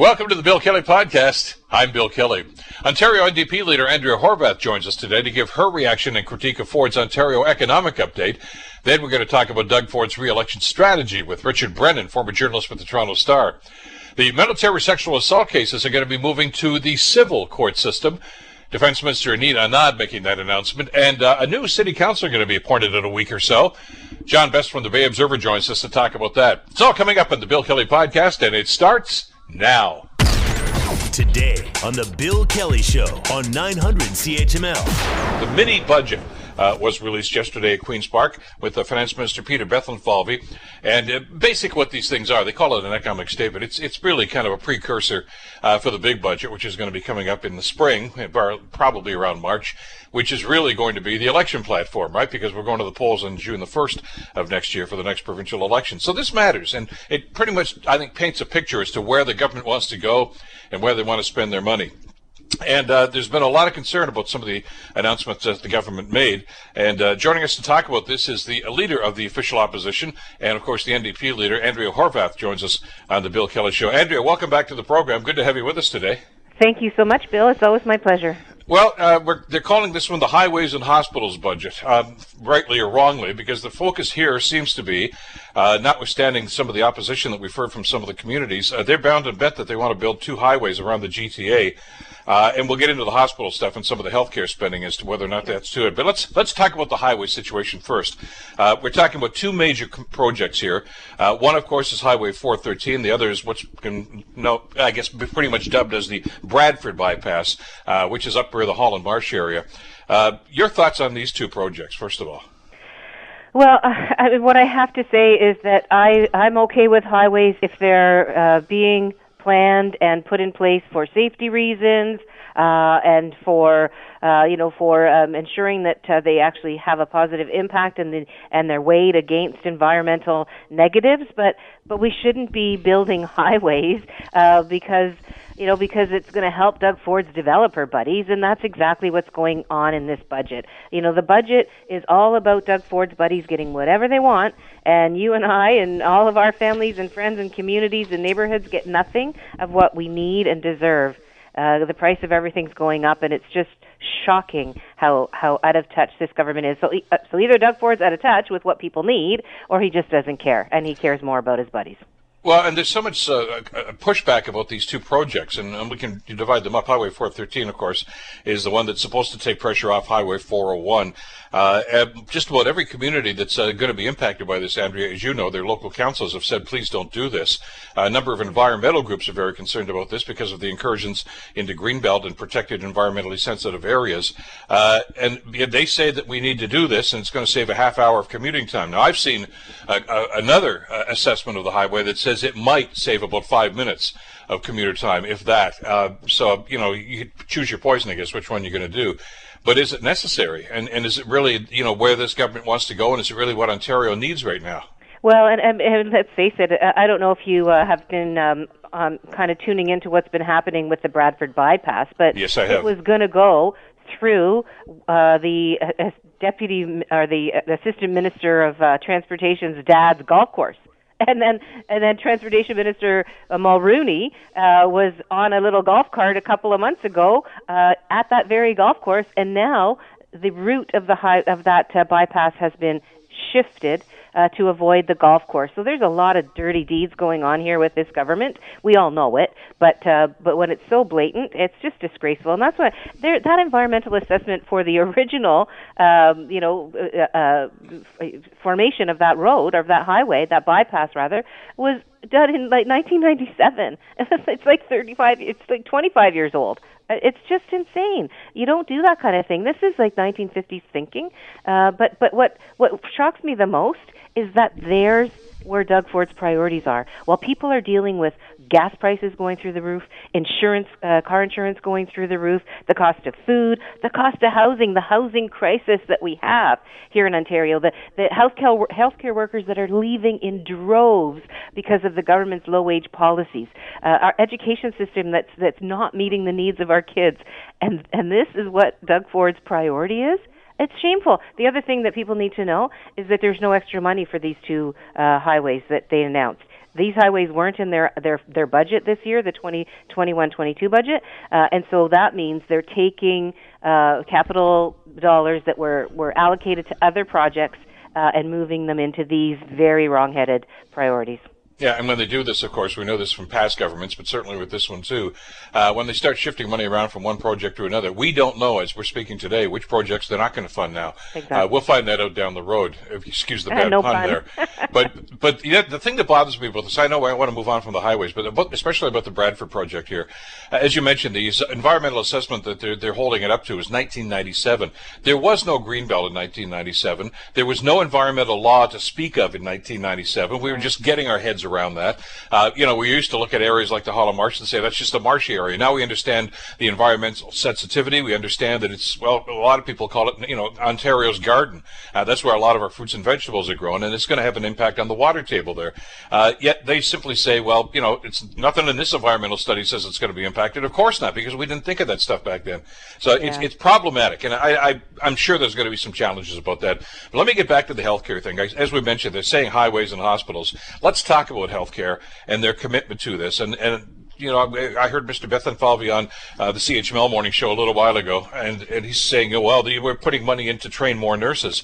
Welcome to the Bill Kelly Podcast. I'm Bill Kelly. Ontario NDP leader Andrea Horwath joins us today to give her reaction and critique of Ford's Ontario economic update. Then we're going to talk about Doug Ford's re-election strategy with Richard Brennan, former journalist with the Toronto Star. The military sexual assault cases are going to be moving to the civil court system. Defense Minister Anita Anand making that announcement, and uh, a new city councilor going to be appointed in a week or so. John Best from the Bay Observer joins us to talk about that. It's all coming up on the Bill Kelly Podcast, and it starts now. Today on The Bill Kelly Show on 900 CHML. The mini budget uh, was released yesterday at Queen's Park with the Finance Minister Peter Bethlenfalvy. And uh, basic what these things are, they call it an economic statement. It's it's really kind of a precursor uh, for the big budget, which is going to be coming up in the spring, probably around March, which is really going to be the election platform, right? Because we're going to the polls on June the 1st of next year for the next provincial election. So this matters, and it pretty much, I think, paints a picture as to where the government wants to go and where they want to spend their money. And uh, there's been a lot of concern about some of the announcements that the government made. And uh, joining us to talk about this is the leader of the official opposition, and of course the NDP leader, Andrea Horwath, joins us on the Bill Kelly Show. Andrea, welcome back to the program. Good to have you with us today. Thank you so much, Bill. It's always my pleasure. Well, uh, they're calling this one the Highways and Hospitals budget, um, rightly or wrongly, because the focus here seems to be, uh, notwithstanding some of the opposition that we've heard from some of the communities, uh, they're bound and bet that they want to build two highways around the GTA. Uh, and we'll get into the hospital stuff and some of the healthcare spending as to whether or not that's to it. But let's let's talk about the highway situation first. Uh, we're talking about two major projects here. Uh, one, of course, is Highway 413. The other is what's can no, I guess pretty much dubbed as the Bradford bypass, uh, which is up near the Holland Marsh area. Uh, your thoughts on these two projects, first of all? Well, I mean, what I have to say is that I I'm okay with highways if they're uh, being planned and put in place for safety reasons uh, and for uh, you know for um, ensuring that uh, they actually have a positive impact and the, and they're weighed against environmental negatives. But but we shouldn't be building highways uh, because you know, because it's going to help Doug Ford's developer buddies, and that's exactly what's going on in this budget. You know, the budget is all about Doug Ford's buddies getting whatever they want, and you and I and all of our families and friends and communities and neighborhoods get nothing of what we need and deserve. Uh, the price of everything's going up, and it's just shocking how how out of touch this government is. So, uh, so either Doug Ford's out of touch with what people need, or he just doesn't care, and he cares more about his buddies. Well, and there's so much uh, pushback about these two projects, and, and, we can divide them up. Highway 413, of course, is the one that's supposed to take pressure off Highway 401. Uh, just about every community that's uh, going to be impacted by this, Andrea, as you know, their local councils have said, please don't do this. a number of environmental groups are very concerned about this because of the incursions into greenbelt and protected environmentally sensitive areas. Uh, and they say that we need to do this, and it's going to save a half hour of commuting time. Now, I've seen another uh, assessment of the highway that says it might save about five minutes of commuter time, if that. Uh, so, you know, you choose your poison, I guess, which one you're going to do. But is it necessary? And, and is it really, you know, where this government wants to go? And is it really what Ontario needs right now? Well, and, and, and let's face it, I don't know if you uh, have been um, um, kind of tuning into what's been happening with the Bradford bypass, but yes, I have. it was going to go through uh, the uh, deputy or the assistant minister of uh, transportation's dad's golf course and then and then Transportation Minister uh, Mulroney uh, was on a little golf cart a couple of months ago uh, at that very golf course, and now the route of the high, of that uh, bypass has been shifted uh, to avoid the golf course. So there's a lot of dirty deeds going on here with this government. We all know it, but uh, but when it's so blatant, it's just disgraceful. And that's why that environmental assessment for the original, um, you know, uh, uh, formation of that road or of that highway, that bypass rather, was done in like 1997. it's like 35. It's like 25 years old. Uh, it's just insane. You don't do that kind of thing. This is like 1950s thinking. Uh, but but what what shocks me the most is that there's where Doug Ford's priorities are. While people are dealing with gas prices going through the roof, insurance, uh, car insurance going through the roof, the cost of food, the cost of housing, the housing crisis that we have here in Ontario, the, the healthcare, healthcare workers that are leaving in droves because of the government's low wage policies, uh, our education system that's, that's not meeting the needs of our kids. And, and this is what Doug Ford's priority is it's shameful. The other thing that people need to know is that there's no extra money for these two uh, highways that they announced. These highways weren't in their their their budget this year, the 2021-22 budget, uh, and so that means they're taking uh, capital dollars that were were allocated to other projects uh, and moving them into these very wrong-headed priorities. Yeah, and when they do this, of course, we know this from past governments, but certainly with this one too. Uh, when they start shifting money around from one project to another, we don't know as we're speaking today which projects they're not going to fund now. Exactly. Uh, we'll find that out down the road. If you excuse the bad no pun there, but but yeah, the thing that bothers me about this, I know I want to move on from the highways, but about, especially about the Bradford project here, uh, as you mentioned, the environmental assessment that they're they're holding it up to is 1997. There was no greenbelt in 1997. There was no environmental law to speak of in 1997. We were just getting our heads around that. Uh, you know, we used to look at areas like the Holland Marsh and say that's just a marshy area. Now we understand the environmental sensitivity. We understand that it's well, a lot of people call it, you know, Ontario's garden. Uh, that's where a lot of our fruits and vegetables are grown, and it's going to have an impact on the water table there. Uh, yet they simply say, well, you know, it's nothing in this environmental study says it's going to be impacted. Of course not, because we didn't think of that stuff back then. So it's Yeah. it's problematic, and I, I I'm sure there's going to be some challenges about that. But let me get back to the healthcare thing. As we mentioned, they're saying highways and hospitals. Let's talk about healthcare and their commitment to this. And and you know, I I heard Mr. Bethlenfalvy on uh, the CHML morning show a little while ago, and, and he's saying, well, we're putting money in to train more nurses.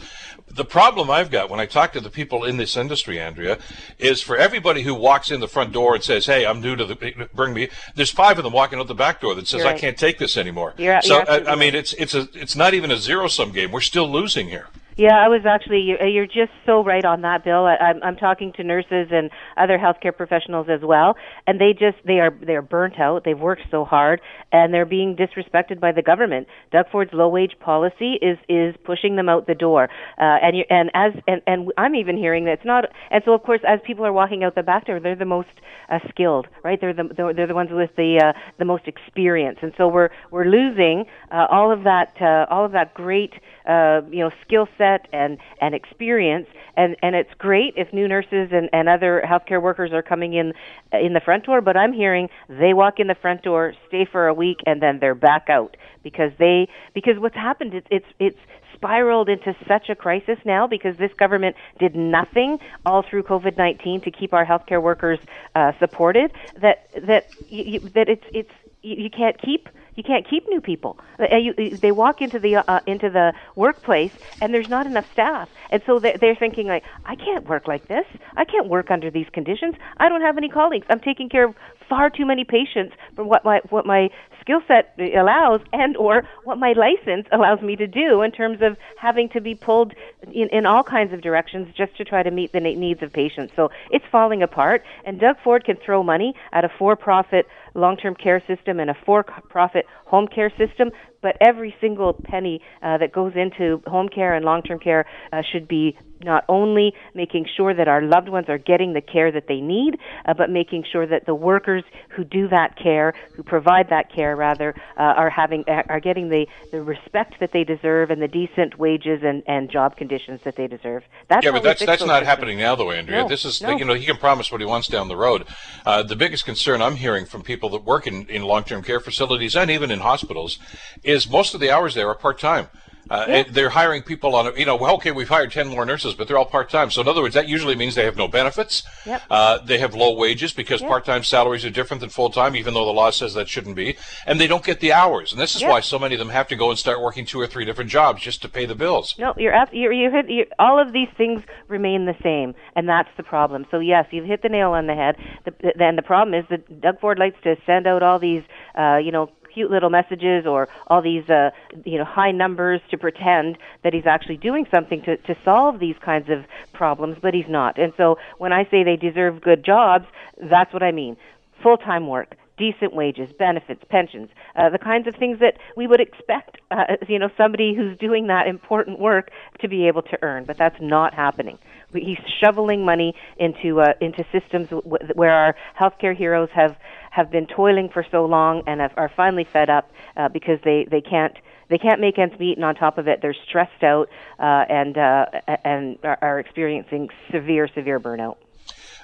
The problem I've got when I talk to the people in this industry, Andrea, is for everybody who walks in the front door and says, hey, I'm new to the, bring me, there's five of them walking out the back door that says, You're I can't take this anymore. You're- so, you're I, I mean, it's, it's a, it's not even a zero sum game. We're still losing here. Yeah, I was actually. You're, you're just so right on that, Bill. I'm, I'm talking to nurses and other healthcare professionals as well, and they just they are they are burnt out. They've worked so hard, and they're being disrespected by the government. Doug Ford's low wage policy is is pushing them out the door, uh, and you, and as and, and I'm even hearing that it's not. And so of course, as people are walking out the back door, they're the most uh, skilled, right? They're the they're, they're the ones with the uh, the most experience, and so we're we're losing uh, all of that uh, all of that great uh, you know skill set and and experience. And and it's great if new nurses and and other healthcare workers are coming in in the front door but i'm hearing they walk in the front door stay for a week and then they're back out because they because what's happened it's it's it's spiraled into such a crisis now because this government did nothing all through COVID-19 to keep our healthcare workers uh, supported that that you, that it's it's you, you can't keep you can't keep new people. Uh, you, you- they walk into the uh, into the workplace and there's not enough staff, and so they're, they're thinking like, I can't work like this. I can't work under these conditions. I don't have any colleagues. I'm taking care of far too many patients for what my what my skill set allows and or what my license allows me to do in terms of having to be pulled in, in all kinds of directions just to try to meet the needs of patients. So it's falling apart and Doug Ford can throw money at a for-profit long-term care system and a for-profit home care system, but every single penny uh, that goes into home care and long-term care uh, should be not only making sure that our loved ones are getting the care that they need, uh, but making sure that the workers who do that care, who provide that care rather, uh, are having are getting the, the respect that they deserve and the decent wages and, and job conditions that they deserve. That's yeah, but that's that's not systems. happening now, though, Andrea. No, this is no. you know he can promise what he wants down the road. Uh, the biggest concern I'm hearing from people that work in, in long-term care facilities and even in hospitals is most of the hours there are part-time. Uh, and They're hiring people on, a- you know, well, okay, we've hired 10 more nurses, but they're all part-time. So in other words, that usually means they have no benefits. Yep. Uh, they have low wages because Yep. part-time salaries are different than full-time, even though the law says that shouldn't be. And they don't get the hours. And this is Yep. why so many of them have to go and start working two or three different jobs just to pay the bills. No, you're. You're, you hit. You, all of these things remain the same, and that's the problem. So yes, you've hit the nail on the head. The, then the problem is that Doug Ford likes to send out all these, uh, you know, cute little messages or all these, uh, you know, high numbers to pretend that he's actually doing something to to solve these kinds of problems, but he's not. And so when I say they deserve good jobs, that's what I mean. Full time work decent wages, benefits, pensions, uh, the kinds of things that we would expect, uh, you know, somebody who's doing that important work to be able to earn. But that's not happening. He's shoveling money into uh, into systems w- where our healthcare heroes have have been toiling for so long and have, are finally fed up uh, because they they can't. They can't make ends meet, and on top of it, they're stressed out uh, and uh, and are experiencing severe, severe burnout.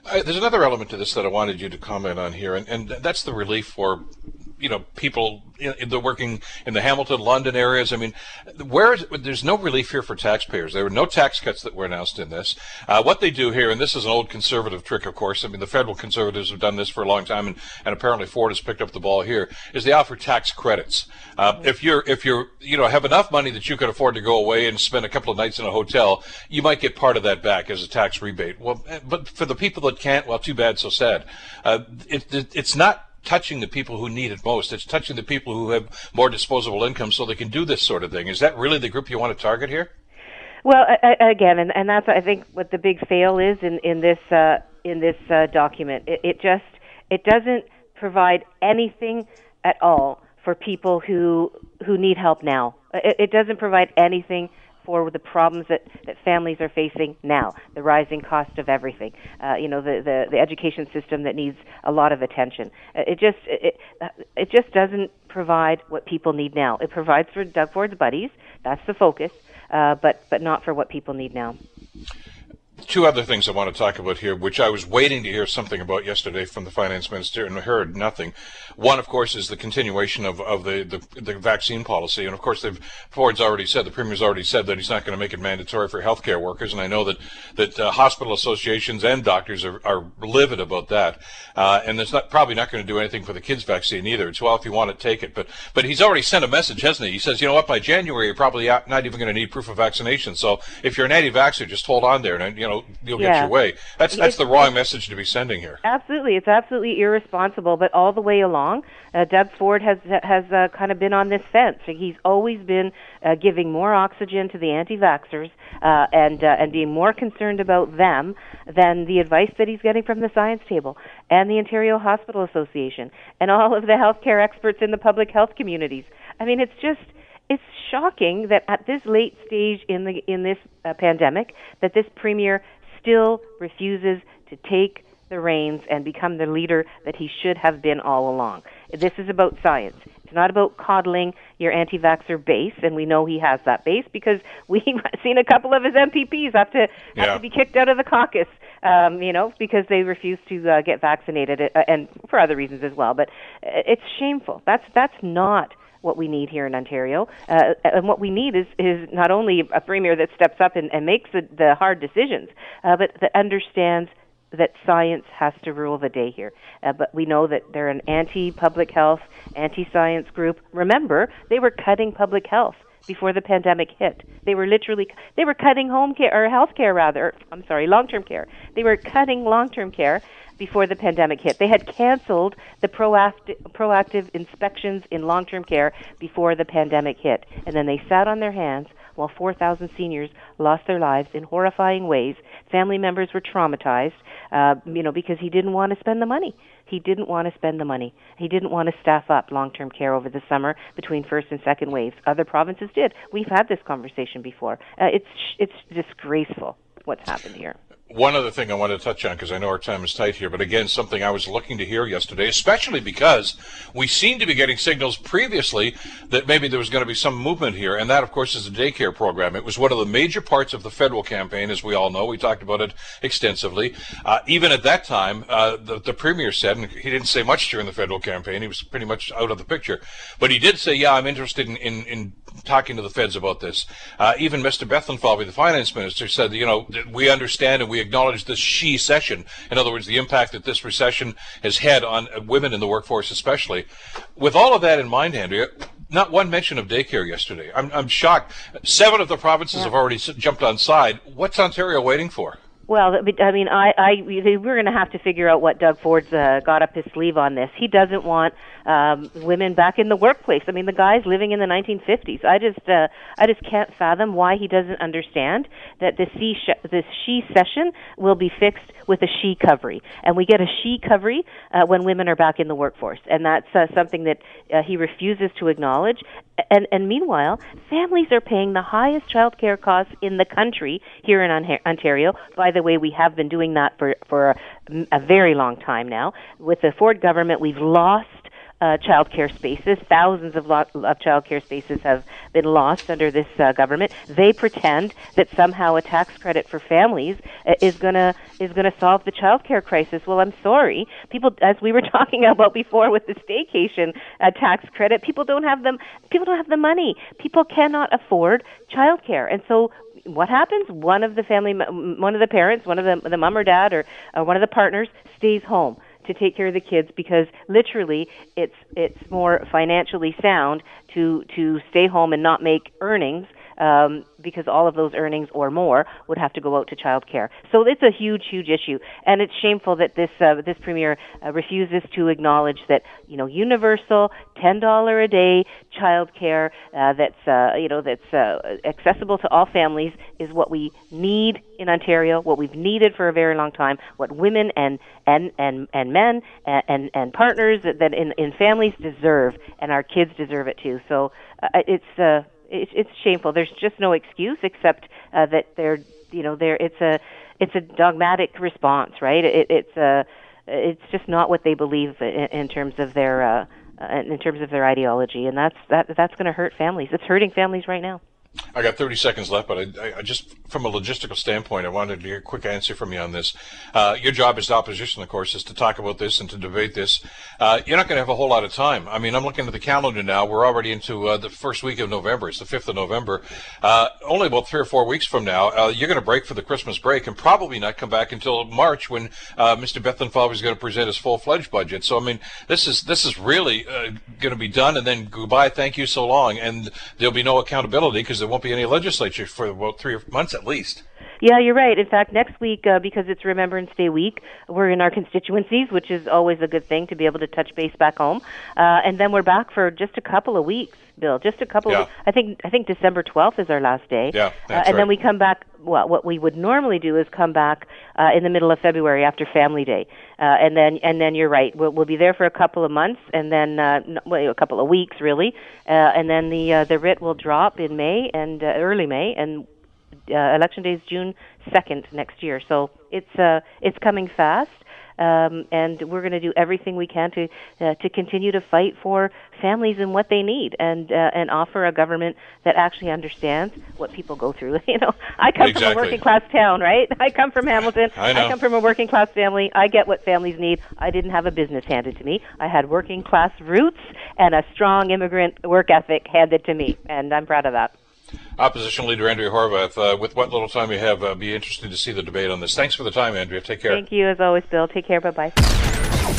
Uh, there's another element to this that I wanted you to comment on here, and, and that's the relief for you know, people in, the working in the Hamilton, London areas. I mean, where is, there's no relief here for taxpayers. There were no tax cuts that were announced in this. Uh, what they do here, and this is an old conservative trick, of course. I mean, the federal conservatives have done this for a long time, and, and apparently Ford has picked up the ball here. Is they offer tax credits. Uh, if you're if you're you know have enough money that you could afford to go away and spend a couple of nights in a hotel, you might get part of that back as a tax rebate. Well, but for the people that can't, well, too bad, so sad. Uh, it, it, it's not touching the people who need it most. It's touching the people who have more disposable income so they can do this sort of thing. Is that really the group you want to target here? Well, I, again, and, and that's I think what the big fail is in in this uh, in this uh, document. It, it just it doesn't provide anything at all for people who who need help now. It, it doesn't provide anything for the problems that, that families are facing now, the rising cost of everything, uh, you know, the, the, the education system that needs a lot of attention. Uh, it just it, it just doesn't provide what people need now. It provides for Doug Ford's buddies, that's the focus, uh, but but not for what people need now two other things I want to talk about here, which I was waiting to hear something about yesterday from the finance minister and heard nothing. One, of course, is the continuation of, of the, the, the vaccine policy. And of course, Ford's already said, the Premier's already said that he's not going to make it mandatory for healthcare workers. And I know that, that uh, hospital associations and doctors are, are livid about that. Uh, and it's not, probably not going to do anything for the kids' vaccine either. It's well, if you want to take it. But, but he's already sent a message, hasn't he? He says, you know what, by January, you're probably not even going to need proof of vaccination. So if you're an anti-vaxxer, just hold on there. And, you know, you'll yeah. get your way. That's that's it's, the wrong message to be sending here. Absolutely, it's absolutely irresponsible. But all the way along, uh, Doug Ford has has uh, kind of been on this fence. He's always been uh, giving more oxygen to the anti-vaxxers uh, and uh, and being more concerned about them than the advice that he's getting from the science table and the Ontario Hospital Association and all of the healthcare experts in the public health communities. I mean, it's just it's shocking that at this late stage in the in this uh, pandemic that this premier still refuses to take the reins and become the leader that he should have been all along. This is about science. It's not about coddling your anti-vaxxer base, and we know he has that base because we've seen a couple of his MPPs have to yeah. have to be kicked out of the caucus, um, you know, because they refuse to uh, get vaccinated, uh, and for other reasons as well. But uh, it's shameful. That's that's not what we need here in Ontario. Uh, and what we need is, is not only a premier that steps up and, and makes the, the hard decisions, uh, but that understands that science has to rule the day here. Uh, but we know that they're an anti-public health, anti-science group. Remember, they were cutting public health before the pandemic hit. They were literally they were cutting home care or health care rather. I'm sorry, long-term care. They were cutting long-term care before the pandemic hit. They had canceled the proactive, proactive inspections in long term care before the pandemic hit. And then they sat on their hands while 4,000 seniors lost their lives in horrifying ways. Family members were traumatized, uh, you know, because he didn't want to spend the money. He didn't want to spend the money. He didn't want to staff up long-term care over the summer between first and second waves. Other provinces did. We've had this conversation before. Uh, it's it's disgraceful what's happened here one other thing I want to touch on because I know our time is tight here, but again, something I was looking to hear yesterday, especially because we seem to be getting signals previously that maybe there was going to be some movement here, and that, of course, is the daycare program. It was one of the major parts of the federal campaign, as we all know. We talked about it extensively. Uh, even at that time, uh, the, the premier said, and he didn't say much during the federal campaign, he was pretty much out of the picture, but he did say, yeah, I'm interested in, in, in talking to the feds about this. Uh, even Mr. Bethlenfalvy, the finance minister, said, you know, we understand and we acknowledge this she session. In other words, the impact that this recession has had on women in the workforce, especially. With all of that in mind, Andrea, not one mention of daycare yesterday. I'm, I'm shocked. Seven of the provinces yeah. have already jumped on side. What's Ontario waiting for? Well, I mean, I, I we're going to have to figure out what Doug Ford's uh, got up his sleeve on this. He doesn't want um, women back in the workplace. I mean, the guy's living in the 1950s. I just, uh, I just can't fathom why he doesn't understand that the she, this she session will be fixed with a she covery, and we get a she covery uh, when women are back in the workforce, and that's uh, something that uh, he refuses to acknowledge. And, and meanwhile, families are paying the highest child care costs in the country here in Ontario. By the way, we have been doing that for for a, a very long time now. With the Ford government, we've lost uh, child care spaces. Thousands of, lo- of child care spaces have been lost under this uh, government. They pretend that somehow a tax credit for families uh, is gonna is gonna solve the child care crisis. Well, I'm sorry, people, as we were talking about before with the staycation uh, tax credit, people don't have them. People don't have the money. People cannot afford child care, and so what happens? One of the family, one of the parents, one of the the mom or dad, or uh, one of the partners stays home to take care of the kids because literally it's it's more financially sound to to stay home and not make earnings um, because all of those earnings or more would have to go out to child care. So it's a huge, huge issue, and it's shameful that this uh, this premier uh, refuses to acknowledge that you know universal ten dollar a day child care uh, that's uh, you know that's uh, accessible to all families is what we need in Ontario, what we've needed for a very long time, what women and and and and men and and, and partners that, that in in families deserve, and our kids deserve it too. So uh, it's uh, it's, it's shameful. There's just no excuse except uh, that they're you know they're it's a it's a dogmatic response, right? It, it's a it's just not what they believe in, in terms of their uh, in terms of their ideology, and that's that that's going to hurt families. It's hurting families right now. I got 30 seconds left, but I, I, just, from a logistical standpoint, I wanted to hear a quick answer from you on this. Uh, your job as opposition, of course, is to talk about this and to debate this. Uh, you're not going to have a whole lot of time. I mean, I'm looking at the calendar now. We're already into uh, the first week of November. It's the 5th of November. Uh, only about three or four weeks from now, uh, you're going to break for the Christmas break and probably not come back until March when uh, Mr. Bethlenfalvy is going to present his full-fledged budget. So, I mean, this is this is really going to be done, and then goodbye, thank you, so long, and there'll be no accountability because there won't be any legislature for about three months at least. Yeah, you're right. In fact, next week, uh, because it's Remembrance Day week, we're in our constituencies, which is always a good thing to be able to touch base back home. Uh, and then we're back for just a couple of weeks, Bill. Just a couple. Yeah. Of, I think I think December 12th is our last day. Yeah, uh, and right. then we come back. Well, what we would normally do is come back uh, in the middle of February after Family Day, uh, and then and then you're right. We'll, we'll be there for a couple of months, and then uh, well, a couple of weeks really, uh, and then the uh, the writ will drop in May and uh, early May, and uh, election day is June second next year. So it's uh, it's coming fast, um, and we're going to do everything we can to uh, to continue to fight for families and what they need, and uh, and offer a government that actually understands what people go through. you know, I come from a working class town, right? I come from Hamilton. I know. come from a working class family. I get what families need. I didn't have a business handed to me. I had working class roots and a strong immigrant work ethic handed to me, and I'm proud of that. Opposition Leader Andrea Horwath, uh, with what little time you have, uh, be interested to see the debate on this. Thanks for the time, Andrea. Take care. Thank you as always, Bill. Take care. Bye bye.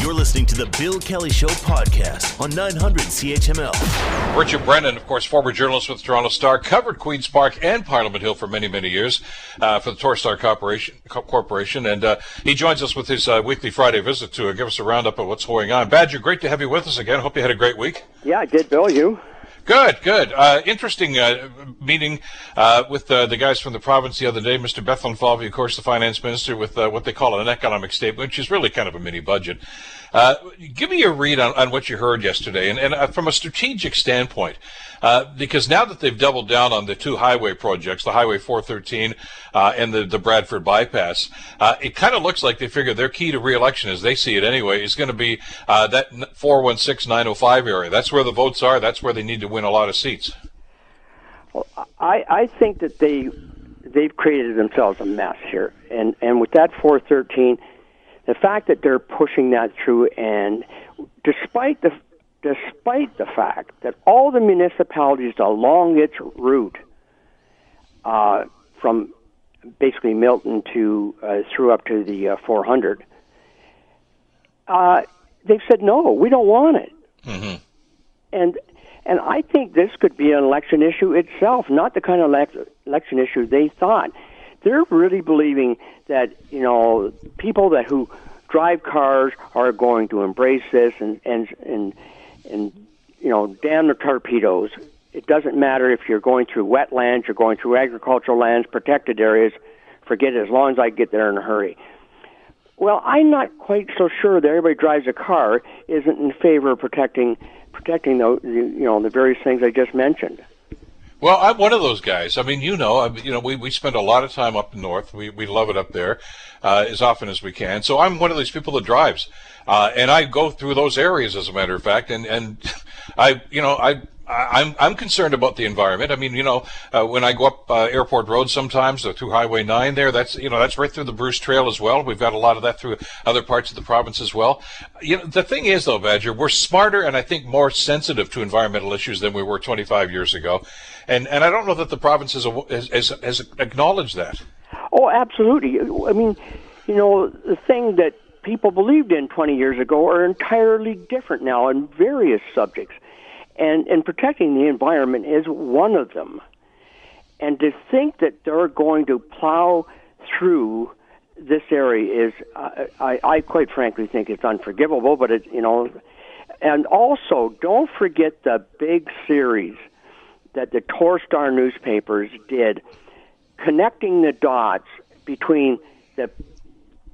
You're listening to the Bill Kelly Show podcast on 900 CHML. Richard Brennan, of course, former journalist with Toronto Star, covered Queen's Park and Parliament Hill for many, many years uh, for the Torstar Corporation, Corporation, and uh, he joins us with his uh, weekly Friday visit to uh, give us a roundup of what's going on. Badger, great to have you with us again. Hope you had a great week. Yeah, I did, Bill. You? Good, good. Uh, interesting uh, meeting uh, with uh, the guys from the province the other day. Mr. Bethlenfalvy, of course, the finance minister, with uh, what they call an economic statement, which is really kind of a mini budget. Uh, give me a read on, on what you heard yesterday, and, and uh, from a strategic standpoint, uh, because now that they've doubled down on the two highway projects, the Highway 413 uh, and the, the Bradford bypass, uh, it kind of looks like they figure their key to reelection, as they see it anyway, is going to be uh, that 416 905 area. That's where the votes are. That's where they need to win a lot of seats. Well, I I think that they they've created themselves a mess here, and and with that 413, the fact that they're pushing that through, and despite the despite the fact that all the municipalities along its route, uh, from basically Milton to uh, through up to the uh, 400, uh, they've said no, we don't want it. And and I think this could be an election issue itself, not the kind of elec- election issue they thought. They're really believing that you know people that who drive cars are going to embrace this and and and and you know damn the torpedoes. It doesn't matter if you're going through wetlands, you're going through agricultural lands, protected areas. Forget it. As long as I get there in a hurry. Well, I'm not quite so sure that everybody drives a car isn't in favor of protecting protecting the you know the various things I just mentioned. Well, I'm one of those guys. I mean, you know, I, you know, we, we spend a lot of time up north. We we love it up there uh, as often as we can. So I'm one of these people that drives, uh, and I go through those areas, as a matter of fact. And and I, you know, I I'm I'm concerned about the environment. I mean, you know, uh, when I go up uh, Airport Road sometimes or through Highway Nine, there, that's you know that's right through the Bruce Trail as well. We've got a lot of that through other parts of the province as well. You know, the thing is though, Badger, we're smarter and I think more sensitive to environmental issues than we were 25 years ago, and and I don't know that the province has has, has acknowledged that. Oh, absolutely. I mean, you know, the thing that people believed in 20 years ago are entirely different now in various subjects and and protecting the environment is one of them. And to think that they're going to plow through this area is, uh, I, I quite frankly think it's unforgivable. But it, you know, and also don't forget the big series that the Torstar newspapers did, connecting the dots between the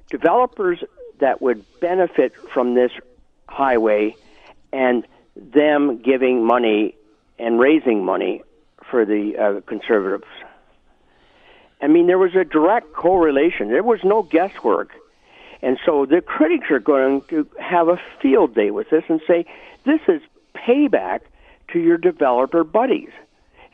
developers that would benefit from this highway and them giving money and raising money for the uh, conservatives. I mean, there was a direct correlation. There was no guesswork. And so the critics are going to have a field day with this and say, this is payback to your developer buddies.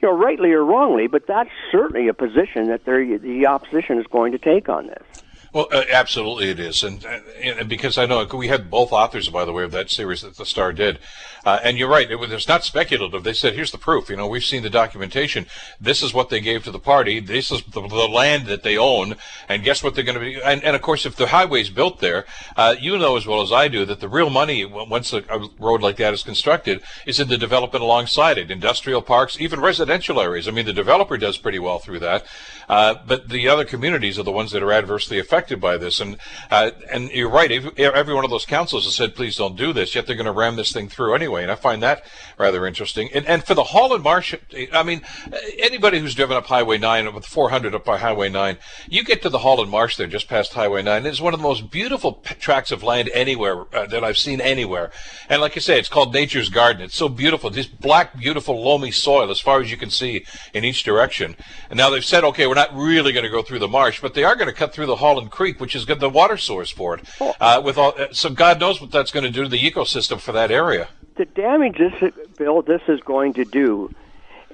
You know, rightly or wrongly, but that's certainly a position that the opposition is going to take on this. Well, uh, absolutely it is, and, and, because I know we had both authors, by the way, of that series that the Star did, uh, and you're right. It was it's not speculative. They said, "Here's the proof. You know, we've seen the documentation. This is what they gave to the party. This is the, the land that they own, and guess what they're going to be." And, and, of course, if the highway's built there, uh, you know as well as I do that the real money once a, a road like that is constructed is in the development alongside it, industrial parks, even residential areas. I mean, the developer does pretty well through that, uh, but the other communities are the ones that are adversely affected by this. And uh, and you're right. Every one of those councils has said, please don't do this. Yet they're going to ram this thing through anyway. And I find that rather interesting. And and for the Holland Marsh, I mean, anybody who's driven up Highway 9 with 400 up by Highway 9, you get to the Holland Marsh there, just past Highway 9. It's one of the most beautiful tracts of land anywhere uh, that I've seen anywhere. And like I say, it's called Nature's Garden. It's so beautiful. This black, beautiful, loamy soil as far as you can see in each direction. And now they've said, okay, we're not really going to go through the marsh, but they are going to cut through the Holland Creek, which is the water source for it. Uh, with all, so God knows what that's going to do to the ecosystem for that area. The damage this bill this is going to do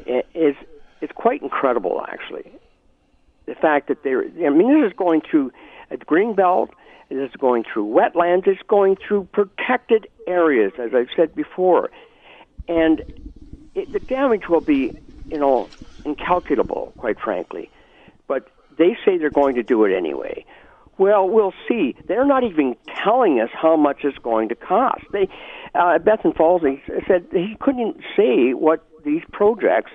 is it's quite incredible, actually. The fact that they're I mean, this is going through a green belt. This is going through wetlands. It's going through protected areas, as I've said before, and it, the damage will be, you know, incalculable, quite frankly. But they say they're going to do it anyway. Well, we'll see. They're not even telling us how much it's going to cost. They, uh, Bethlenfalvy said he couldn't say what these projects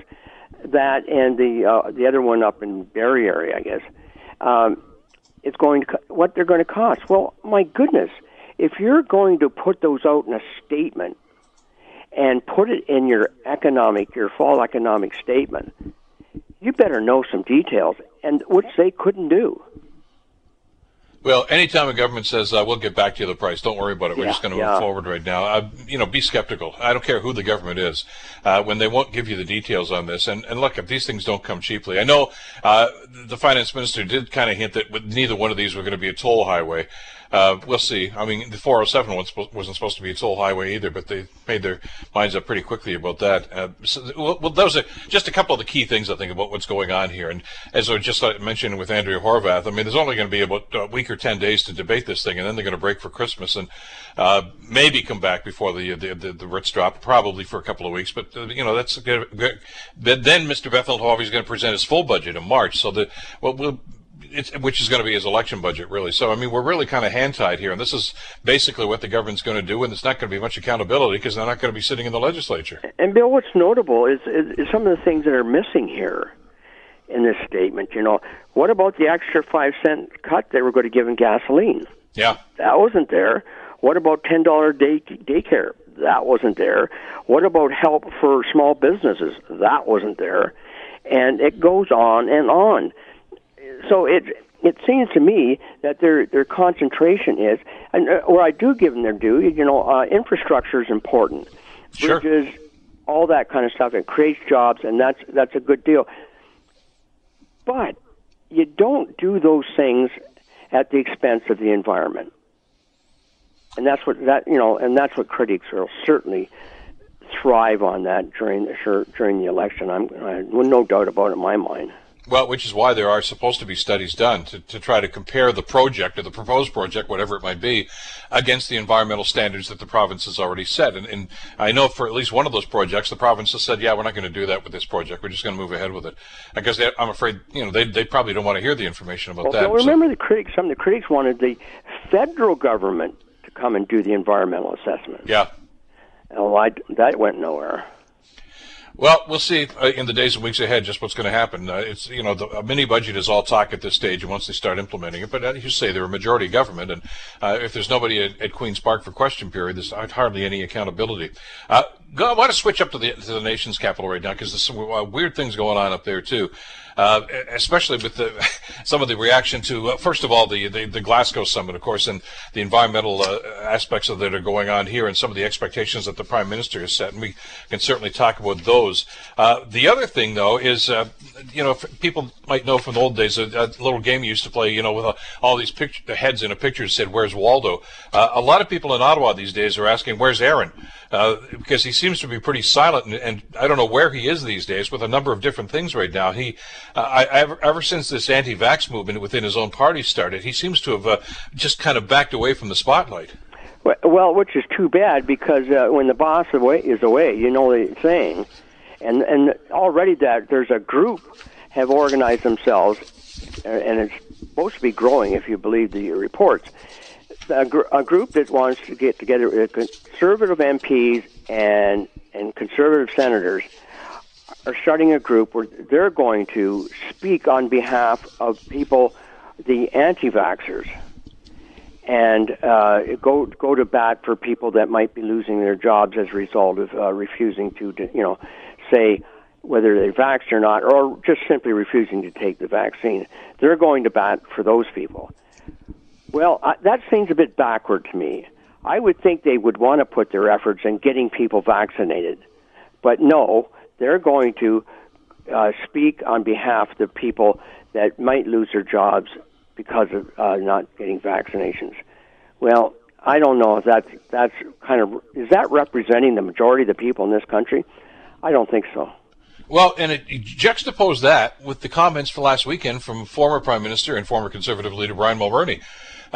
that and the uh, the other one up in Barrie area, I guess, um, it's going to what they're going to cost. Well, my goodness, if you're going to put those out in a statement and put it in your economic your fall economic statement, you better know some details, and which they couldn't do. Well, anytime a government says uh, we'll get back to you the price, don't worry about it. We're yeah, just going to yeah. move forward right now. Uh, you know, be skeptical. I don't care who the government is uh, when they won't give you the details on this. And, and look, if these things don't come cheaply, I know uh, the finance minister did kind of hint that neither one of these were going to be a toll highway. Uh, we'll see. I mean, the 407 wasn't supposed to be a toll highway either, but they made their minds up pretty quickly about that. Uh, so, well, those are just a couple of the key things I think about what's going on here. And as I just mentioned with Andrea Horwath, I mean, there's only going to be about a week or 10 days to debate this thing, and then they're going to break for Christmas and uh, maybe come back before the, the, the, the drop, probably for a couple of weeks. But, uh, you know, that's. Then Mr. Bethel is going to present his full budget in March. So that, well, we'll which is going to be his election budget, really. So, I mean, we're really kind of hand tied here, and this is basically what the government's going to do, and it's not going to be much accountability because they're not going to be sitting in the legislature. And Bill, what's notable is, is, is some of the things that are missing here in this statement. You know, what about the extra five cent cut they were going to give in gasoline? Yeah, that wasn't there. What about ten dollar day daycare? That wasn't there. What about help for small businesses? That wasn't there. And it goes on and on so it it seems to me that their their concentration is, and uh, where I do give them their due, you know, uh, infrastructure is important. Sure. Bridges, all that kind of stuff. It creates jobs, and that's that's a good deal. But you don't do those things at the expense of the environment, and that's what that you know, and that's what critics will certainly thrive on that during the during the election. I'm I, no doubt about it in my mind. Well, which is why there are supposed to be studies done to, to try to compare the project or the proposed project, whatever it might be, against the environmental standards that the province has already set. And, and I know for at least one of those projects, the province has said, yeah, we're not going to do that with this project. We're just going to move ahead with it. Because they, I'm afraid, you know, they, they probably don't want to hear the information about well, that. Well, remember so. the critics, some of the critics wanted the federal government to come and do the environmental assessment. Yeah. Oh, I, that went nowhere. Well, we'll see uh, in the days and weeks ahead just what's going to happen. Uh, it's you know the mini budget is all talk at this stage, and once they start implementing it, but as you say, they're a majority government, and uh, if there's nobody at, at, Queens Park for question period, there's hardly any accountability. Go, I want to switch up to the to the nation's capital right now because there's some uh, weird things going on up there too. Uh, especially with the, some of the reaction to, uh, first of all, the, the, the, Glasgow summit, of course, and the environmental uh, aspects of that are going on here, and some of the expectations that the prime minister has set, and we can certainly talk about those. Uh, the other thing, though, is you know people might know from the old days a, a little game you used to play, you know, with all these picture, heads in a picture said, "Where's Waldo?" a lot of people in Ottawa these days are asking, "Where's Erin?" Because he seems to be pretty silent, and, and, I don't know where he is these days with a number of different things right now. He uh, I, ever, ever since this anti-vax movement within his own party started, he seems to have uh, just kind of backed away from the spotlight. Well, which is too bad because uh, when the boss away is away, you know the saying, and and already that there's a group have organized themselves, and it's supposed to be growing if you believe the reports. A, gr- a group that wants to get together conservative MPs and and conservative senators are starting a group where they're going to speak on behalf of people, the anti-vaxxers, and uh, go go to bat for people that might be losing their jobs as a result of uh, refusing to, you know, say whether they're vaxxed or not, or just simply refusing to take the vaccine. They're going to bat for those people. Well, I, that seems a bit backward to me. I would think they would want to put their efforts in getting people vaccinated. But no, they're going to uh, speak on behalf of the people that might lose their jobs because of uh, not getting vaccinations. Well, I don't know if that's that's kind of is that representing the majority of the people in this country? I don't think so. Well, and it, it juxtapose that with the comments for last weekend from former Prime Minister and former Conservative leader Brian Mulroney,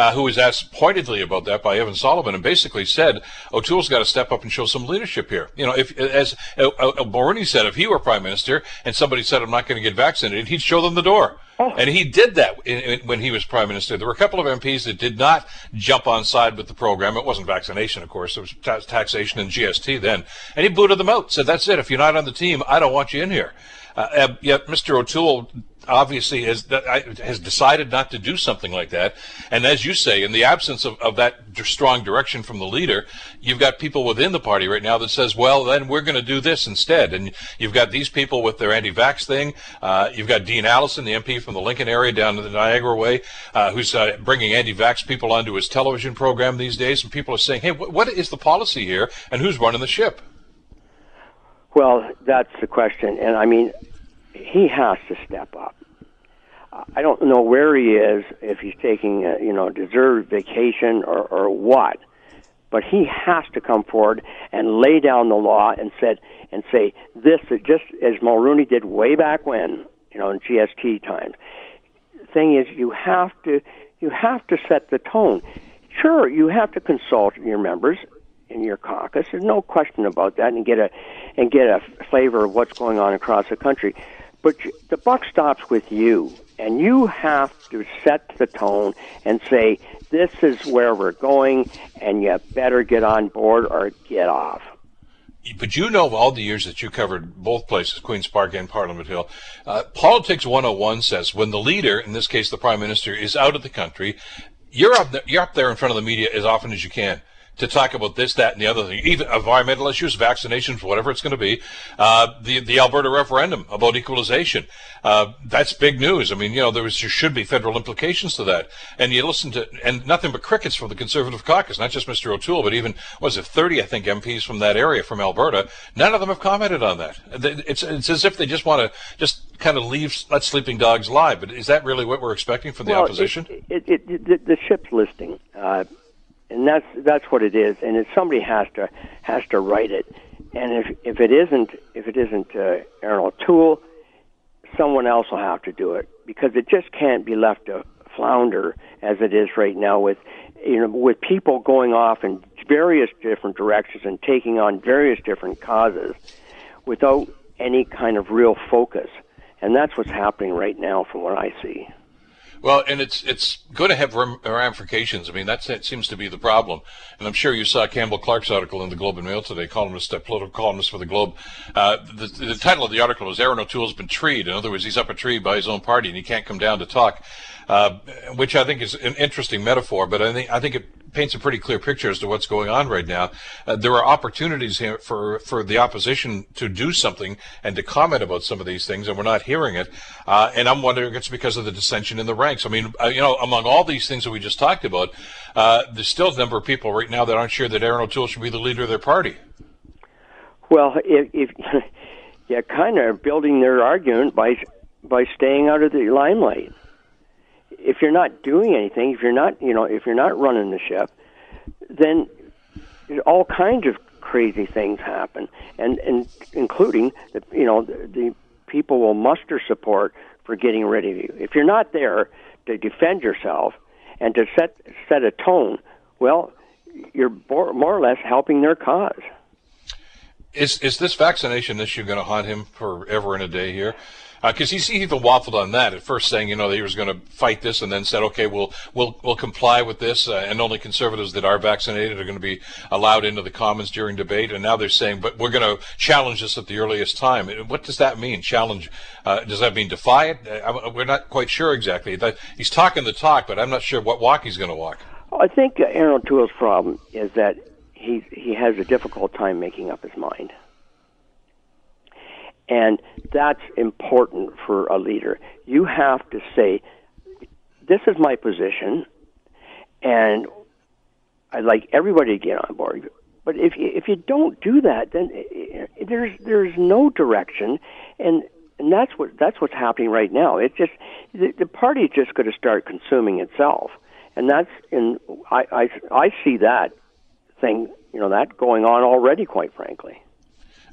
uh, who was asked pointedly about that by Evan Solomon and basically said O'Toole's got to step up and show some leadership here. You know, if as uh, uh, said, if he were prime minister and somebody said I'm not going to get vaccinated, he'd show them the door. Oh. And he did that in, in, when he was prime minister. There were a couple of MPs that did not jump on side with the program. It wasn't vaccination, of course. It was ta- taxation and GST then. And he booted them out. Said, "That's it. If you're not on the team, I don't want you in here." Uh, yet Mr. O'Toole obviously has has decided not to do something like that. And as you say, in the absence of, of that strong direction from the leader, you've got people within the party right now that says, well, then we're going to do this instead. And you've got these people with their anti-vax thing. Uh, you've got Dean Allison, the MP from the Lincoln area down to the Niagara West, uh, who's uh, bringing anti-vax people onto his television program these days. And people are saying, hey, what is the policy here and who's running the ship? Well, that's the question. And I mean, he has to step up. I don't know where he is, if he's taking a, you know deserved vacation or, or what, but he has to come forward and lay down the law and said and say this just as Mulroney did way back when you know in GST times. Thing is, you have to you have to set the tone. Sure, you have to consult your members in your caucus. There's no question about that, and get a and get a flavor of what's going on across the country. But the buck stops with you, and you have to set the tone and say, this is where we're going, and you better get on board or get off. But you know, all the years that you covered both places, Queen's Park and Parliament Hill, uh, Politics 101 says when the leader, in this case the Prime Minister, is out of the country, you're up, there, you're up there in front of the media as often as you can to talk about this, that, and the other thing, even environmental issues, vaccinations, whatever it's going to be. Uh, the the Alberta referendum about equalization, uh, that's big news. I mean, you know, there, was, there should be federal implications to that. And you listen to, and nothing but crickets from the Conservative caucus, not just Mr. O'Toole, but even, was it 30, I think, MPs from that area, from Alberta. None of them have commented on that. It's, it's as if they just want to just kind of leave, let sleeping dogs lie. But is that really what we're expecting from the well, opposition? It, it, it, the, the ship's listing. Uh, and that's that's what it is. And if somebody has to has to write it, and if if it isn't if it isn't uh, Erin O'Toole, someone else will have to do it because it just can't be left to flounder as it is right now with you know with people going off in various different directions and taking on various different causes without any kind of real focus. And that's what's happening right now from what I see. Well, and it's it's going to have ramifications. I mean, that seems to be the problem. And I'm sure you saw Campbell Clark's article in the Globe and Mail today, columnist, uh, political columnist for the Globe. Uh, the, the title of the article is "Erin O'Toole's been treed." In other words, he's up a tree by his own party, and he can't come down to talk. Uh, which I think is an interesting metaphor, but I think I think it paints a pretty clear picture as to what's going on right now. Uh, there are opportunities here for for the opposition to do something and to comment about some of these things, and we're not hearing it. Uh, and I'm wondering if it's because of the dissension in the ranks. I mean, uh, you know, among all these things that we just talked about, uh, there's still a number of people right now that aren't sure that Erin O'Toole should be the leader of their party. Well, if, if yeah, kind of building their argument by by staying out of the limelight if you're not doing anything, if you're not, you know, if you're not running the ship, then all kinds of crazy things happen, and and including the, you know, the, the people will muster support for getting rid of you. If you're not there to defend yourself and to set set a tone, well, you're more, more or less helping their cause. Is is this vaccination issue going to haunt him forever and a day here? because uh, he's he even waffled on that at first, saying you know that he was going to fight this, and then said, okay, we'll we'll we'll comply with this, uh, and only conservatives that are vaccinated are going to be allowed into the Commons during debate. And now they're saying, but we're going to challenge this at the earliest time. What does that mean? Challenge? Uh, does that mean defy it? Uh, we're not quite sure exactly. That he's talking the talk, but I'm not sure what walk he's going to walk. I think Erin O'Toole's problem is that he he has a difficult time making up his mind. And that's important for a leader. You have to say, this is my position, and I'd like everybody to get on board. But if you, if you don't do that, then eh, eh, there's there's no direction, and and that's what that's what's happening right now. It's just the, the just going to start consuming itself, and that's and I, I I see that thing you know that going on already, quite frankly.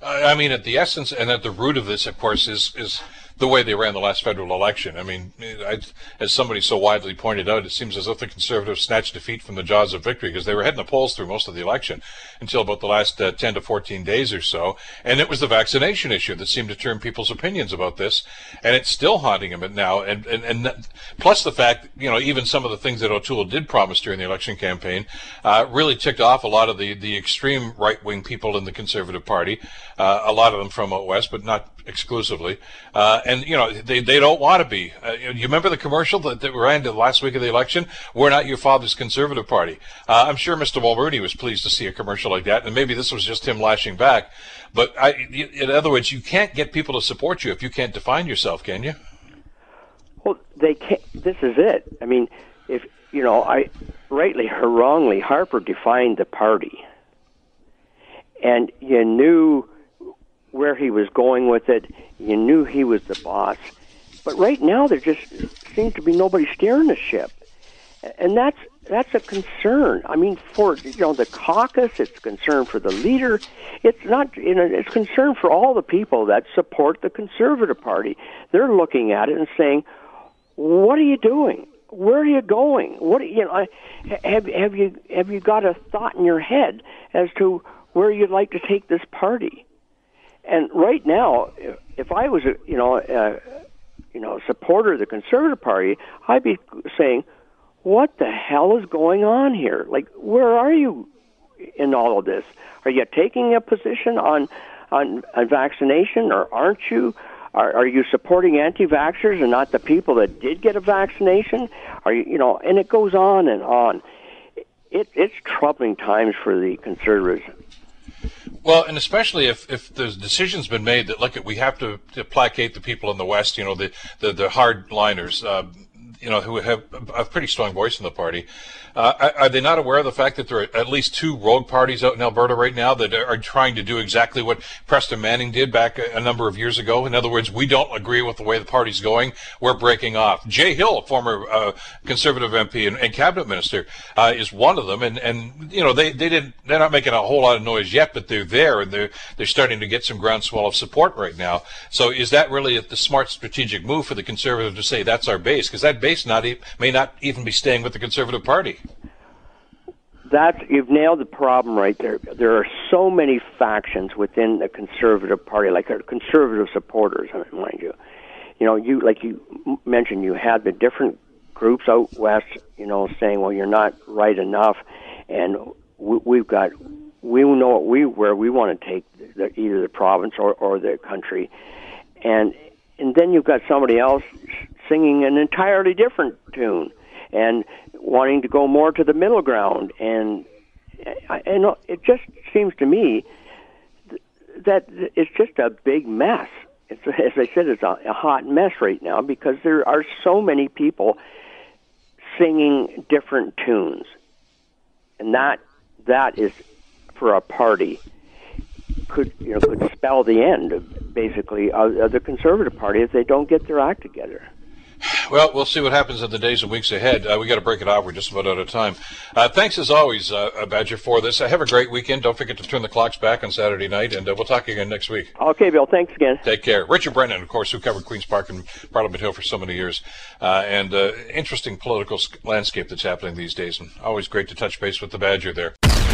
I mean, at the essence and at the root of this, of course, is is the way they ran the last federal election. I mean, I, as somebody so widely pointed out, it seems as if the conservatives snatched defeat from the jaws of victory because they were heading the polls through most of the election until about the last uh, 10 to 14 days or so. And it was the vaccination issue that seemed to turn people's opinions about this. And it's still haunting them now. And, and, and plus the fact, you know, even some of the things that O'Toole did promise during the election campaign uh, really ticked off a lot of the, the extreme right wing people in the Conservative Party, uh, a lot of them from out west, but not exclusively. Uh, and, you know, they, they don't want to be. Uh, you remember the commercial that, that ran the last week of the election? We're not your father's conservative party. Uh, I'm sure Mr. Mulroney was pleased to see a commercial like that, and maybe this was just him lashing back. But I, in other words, you can't get people to support you if you can't define yourself, can you? Well, they can't. This is it. I mean, if you know, I rightly or wrongly, Harper defined the party, and you knew where he was going with it. You knew he was the boss. But right now, there just seems to be nobody steering the ship, and that's that's a concern. I mean, for you know the caucus, it's a concern for the leader. It's not you know it's concern for all the people that support the Conservative Party. They're looking at it and saying, "What are you doing? Where are you going? What you know? Have have you have you got a thought in your head as to where you'd like to take this party?" And right now, if I was a you know a, you know supporter of the Conservative Party, I'd be saying, "What the hell is going on here? Like, where are you in all of this? Are you taking a position on on, on vaccination, or aren't you?" Are, are you supporting anti-vaxxers and not the people that did get a vaccination? Are you, you know, and it goes on and on. It, it's troubling times for the conservatives well, and especially if, if the decision's been made that look, we have to, to placate the people in the West, you know, the the, the hardliners. Uh, you know, who have a pretty strong voice in the party. Uh, are they not aware of the fact that there are at least two rogue parties out in Alberta right now that are trying to do exactly what Preston Manning did back a, number of years ago? In other words, we don't agree with the way the party's going. We're breaking off. Jay Hill, former uh, conservative MP and, and cabinet minister, uh, is one of them. And, and you know, they, they didn't they're not making a whole lot of noise yet, but they're there and they're they're starting to get some groundswell of support right now. So is that really the smart strategic move for the conservative to say that's our base? Because that base not e- may not even be staying with the conservative party that's you've nailed the problem right there. There are so many factions within the conservative party, like conservative supporters, mind you. You know, you like you mentioned, you had the different groups out west, you know, saying, "Well, you're not right enough," and we, we've got we know what we where we want to take the, either the province or or the country, and and then you've got somebody else singing an entirely different tune and wanting to go more to the middle ground. And and it just seems to me that it's just a big mess. It's, as I said, it's a, a hot mess right now because there are so many people singing different tunes, and that that is for a party could you know could spell the end basically of the conservative party if they don't get their act together. Well, we'll see what happens in the days and weeks ahead. Uh, we got to break it off. We're just about out of time. Uh, thanks as always, uh, Badger, for this. Uh, have a great weekend. Don't forget to turn the clocks back on Saturday night, and uh, we'll talk again next week. Okay, Bill. Thanks again. Take care. Richard Brennan, of course, who covered Queens Park and Parliament Hill for so many years, uh, and interesting political landscape that's happening these days. And always great to touch base with the Badger there.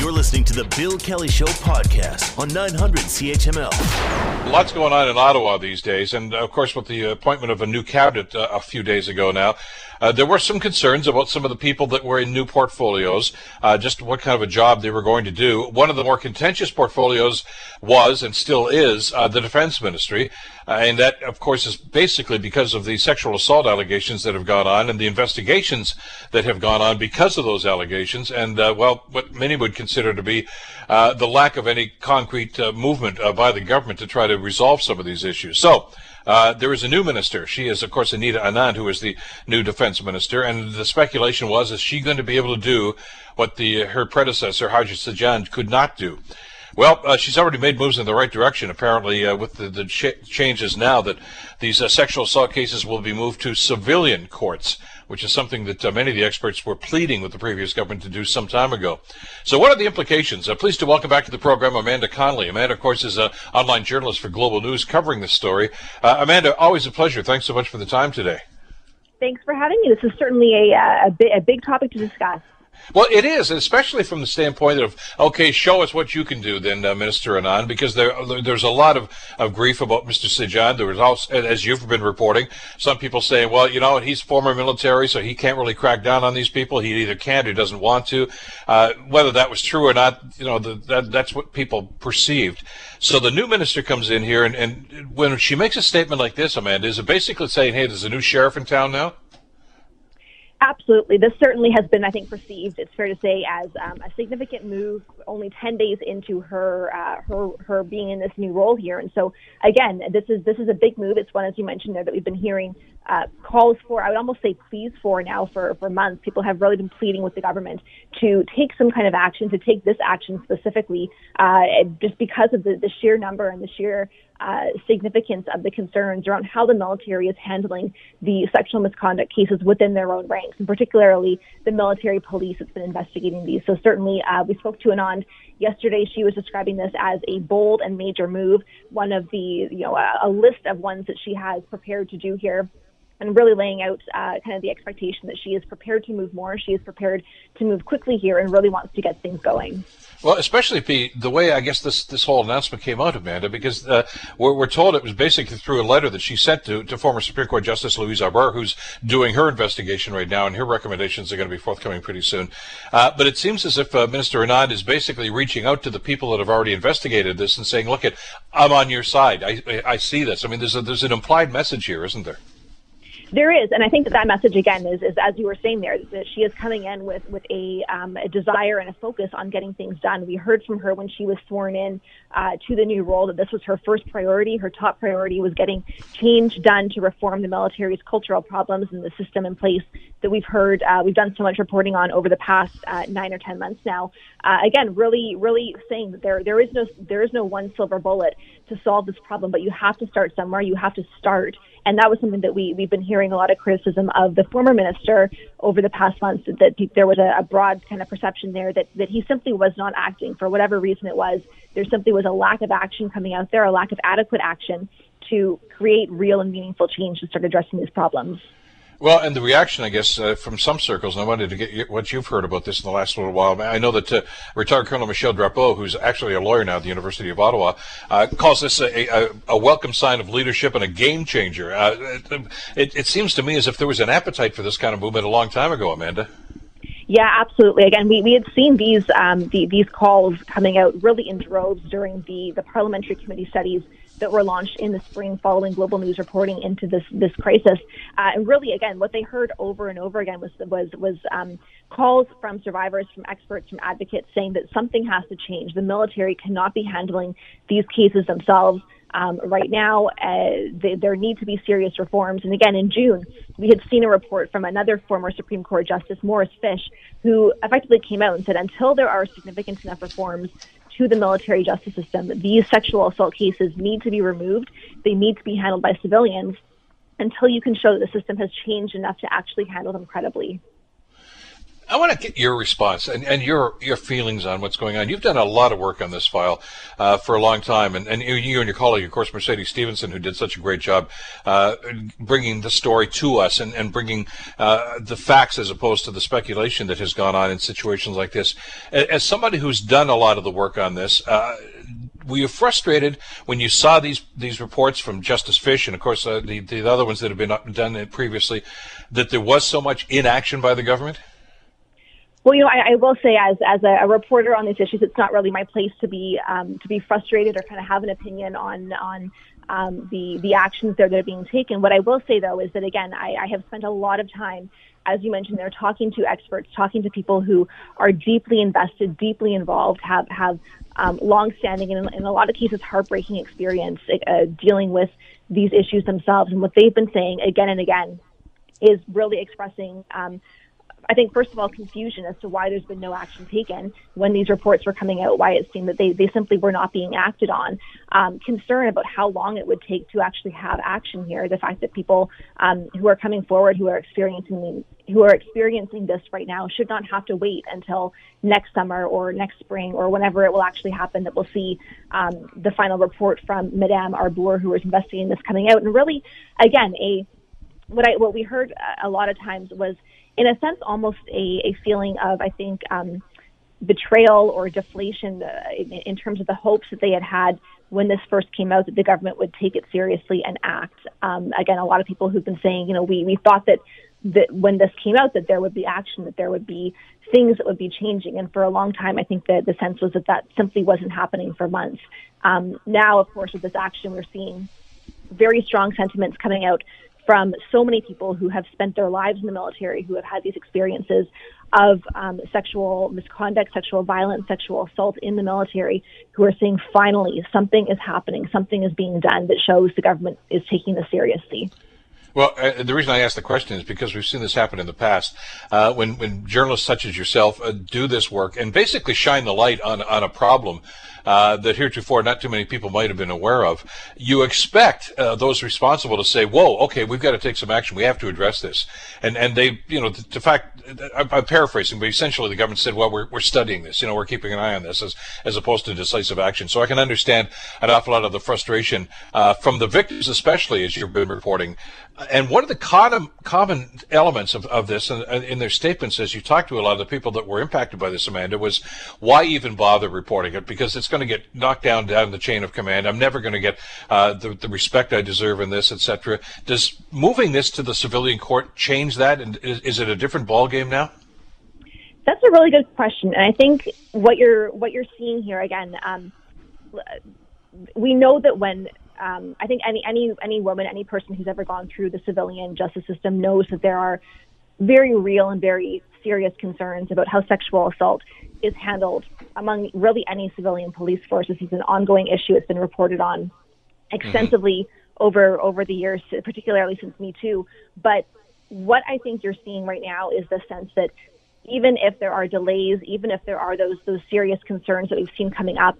You're listening to the Bill Kelly Show podcast on 900 CHML. Lots going on in Ottawa these days, and of course, with the appointment of a new cabinet uh, a few days ago now, uh, there were some concerns about some of the people that were in new portfolios, uh, just what kind of a job they were going to do. One of the more contentious portfolios was and still is uh, the defense ministry. Uh, and that, of course, is basically because of the sexual assault allegations that have gone on and the investigations that have gone on because of those allegations. And, uh, well, what many would consider to be the lack of any concrete movement by the government to try to resolve some of these issues. So, uh, there is a new minister. She is, of course, Anita Anand, who is the new defense minister. And the speculation was, is she going to be able to do what the her predecessor, Harjit Sajjan, could not do? Well, uh, she's already made moves in the right direction, apparently, uh, with the, the ch- changes now that these uh, sexual assault cases will be moved to civilian courts, which is something that uh, many of the experts were pleading with the previous government to do some time ago. So, what are the implications? Uh, pleased to welcome back to the program Amanda Connolly. Amanda, of course, is an online journalist for Global News covering this story. Uh, Amanda, always a pleasure. Thanks so much for the time today. Thanks for having me. This is certainly a, a, a big topic to discuss. Well, it is, especially from the standpoint of okay, show us what you can do, then, uh, Minister Anand, because there there's a lot of, of grief about Mr. Sajjan. There was also, as you've been reporting, some people saying, well, you know, he's former military, so he can't really crack down on these people. He either can't or doesn't want to. Uh, whether that was true or not, you know, the, that that's what people perceived. So the new minister comes in here, and, and when she makes a statement like this, Amanda, is it basically saying, hey, there's a new sheriff in town now? Absolutely. This certainly has been, I think, perceived, it's fair to say, as um, a significant move only 10 days into her, uh, her, her being in this new role here. And so, again, this is, this is a big move. It's one, as you mentioned there, that we've been hearing uh, calls for, I would almost say pleas for now for, for months. People have really been pleading with the government to take some kind of action, to take this action specifically, uh, just because of the, the sheer number and the sheer uh, significance of the concerns around how the military is handling the sexual misconduct cases within their own ranks, and particularly the military police that's been investigating these. So certainly, uh, we spoke to Anand yesterday. She was describing this as a bold and major move, one of the, you know, a, a list of ones that she has prepared to do here and really laying out uh, kind of the expectation that she is prepared to move more. She is prepared to move quickly here and really wants to get things going. Well, especially the, the way I guess this this whole announcement came out, Amanda, because uh, we're, we're, told it was basically through a letter that she sent to, to former Supreme Court Justice Louise Arbour, who's doing her investigation right now, and her recommendations are going to be forthcoming pretty soon. Uh, but it seems as if uh, Minister Anand is basically reaching out to the people that have already investigated this and saying, "Look, at I'm on your side. I, I see this." I mean, there's a, there's an implied message here, isn't there? There is, and I think that that message again is, is as you were saying there, that she is coming in with with a, um, a desire and a focus on getting things done. We heard from her when she was sworn in uh, to the new role that this was her first priority. Her top priority was getting change done to reform the military's cultural problems and the system in place that we've heard. Uh, we've done so much reporting on over the past uh, nine or ten months now. Uh, again, really, really saying that there there is no there is no one silver bullet to solve this problem, but you have to start somewhere. You have to start and that was something that we, we've been hearing a lot of criticism of the former minister over the past months, that there was a, a broad kind of perception there that, that he simply was not acting for whatever reason it was. There simply was a lack of action coming out there, a lack of adequate action to create real and meaningful change to start addressing these problems. Well, and the reaction, I guess, uh, from some circles, and I wanted to get what you've heard about this in the last little while. I know that uh, retired Colonel Michel Drapeau, who's actually a lawyer now at the University of Ottawa, uh, calls this a, a, a, welcome sign of leadership and a game changer. Uh, it, it, seems to me as if there was an appetite for this kind of movement a long time ago, Amanda. Yeah, absolutely. Again, we, we had seen these um, the, these calls coming out really in droves during the, the parliamentary committee studies that were launched in the spring following global news reporting into this this crisis. Uh, and really, again, what they heard over and over again was was was um, calls from survivors, from experts, from advocates saying that something has to change. The military cannot be handling these cases themselves. Um, right now, uh, they, there need to be serious reforms. And again, in June, we had seen a report from another former Supreme Court Justice, Morris Fish, who effectively came out and said until there are significant enough reforms to the military justice system. These sexual assault cases need to be removed. They need to be handled by civilians until you can show that the system has changed enough to actually handle them credibly. I want to get your response and, and your your feelings on what's going on. You've done a lot of work on this file uh, for a long time, and, and you and your colleague, of course, Mercedes Stephenson, who did such a great job uh, bringing the story to us and, and bringing uh, the facts as opposed to the speculation that has gone on in situations like this. As somebody who's done a lot of the work on this, uh, were you frustrated when you saw these these reports from Justice Fish and of course uh, the the other ones that have been done previously that there was so much inaction by the government? Well, you know, I, I will say, as as a, a, reporter on these issues, it's not really my place to be um, to be frustrated or kind of have an opinion on on um, the the actions that are being taken. What I will say, though, is that again, I, I have spent a lot of time, as you mentioned, there talking to experts, talking to people who are deeply invested, deeply involved, have have um, long-standing and in a lot of cases heartbreaking experience uh, dealing with these issues themselves. And what they've been saying again and again is really expressing um, I think, first of all, confusion as to why there's been no action taken when these reports were coming out, why it seemed that they, they simply were not being acted on. Um, concern about how long it would take to actually have action here. The fact that people um, who are coming forward, who are experiencing who are experiencing this right now, should not have to wait until next summer or next spring or whenever it will actually happen that we'll see um, the final report from Madame Arbour, who is investigating this, coming out. And really, again, a what I what we heard a lot of times was in a sense, almost a, a feeling of, I think, um, betrayal or deflation uh, in, in, terms of the hopes that they had had when this first came out that the government would take it seriously and act. Um, again, a lot of people who've been saying, you know, we, we thought that, that when this came out that there would be action, that there would be things that would be changing. And for a long time, I think that the sense was that that simply wasn't happening for months. Um, now, of course, with this action, we're seeing very strong sentiments coming out from so many people who have spent their lives in the military, who have had these experiences of um, sexual misconduct, sexual violence, sexual assault in the military, who are saying finally something is happening, something is being done that shows the government is taking this seriously. Well, uh, the reason I ask the question is because we've seen this happen in the past. Uh, when when journalists such as yourself uh, do this work and basically shine the light on on a problem uh, that heretofore not too many people might have been aware of, you expect uh, those responsible to say, "Whoa, okay, we've got to take some action. We have to address this." And and they, you know, the, fact I'm, I'm, paraphrasing, but essentially the government said, "Well, we're we're studying this. You know, we're keeping an eye on this as as opposed to decisive action." So I can understand an awful lot of the frustration uh, from the victims, especially as you've been reporting and one of the common, common elements of, of this in, in their statements as you talk to a lot of the people that were impacted by this amanda was why even bother reporting it? Because it's going to get knocked down down the chain of command. I'm never going to get uh, the, the respect i deserve in this etc does moving this to the civilian court change that? And is, is it a different ball game now? That's a really good question. And i think what you're what you're seeing here again um, we know that when um, I think any any any woman, any person who's ever gone through the civilian justice system knows that there are very real and very serious concerns about how sexual assault is handled among really any civilian police force. This is an ongoing issue. It's been reported on extensively mm-hmm. over over the years, particularly since Me Too. But what I think you're seeing right now is the sense that even if there are delays, even if there are those those serious concerns that we've seen coming up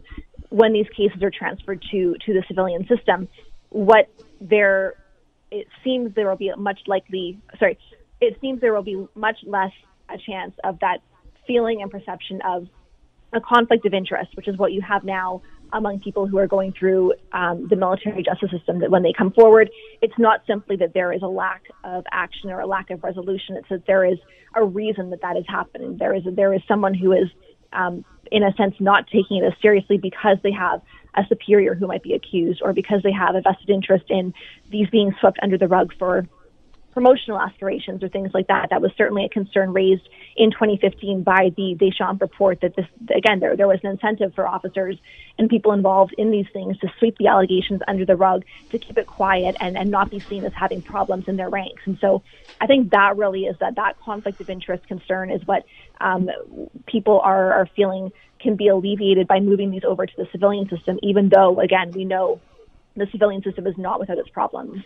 when these cases are transferred to to the civilian system, what there it seems there will be much likely sorry, it seems there will be much less a chance of that feeling and perception of a conflict of interest, which is what you have now among people who are going through um, the military justice system. That when they come forward, it's not simply that there is a lack of action or a lack of resolution. It's that there is a reason that that is happening. There is there is someone who is, um, in a sense, not taking it as seriously because they have a superior who might be accused, or because they have a vested interest in these being swept under the rug for promotional aspirations or things like that. That was certainly a concern raised in 2015 by the Deschamps report that this, again, there, there was an incentive for officers and people involved in these things to sweep the allegations under the rug, to keep it quiet and, and not be seen as having problems in their ranks. And so I think that really is that, that conflict of interest concern is what um, people are, are feeling can be alleviated by moving these over to the civilian system, even though, again, we know the civilian system is not without its problems.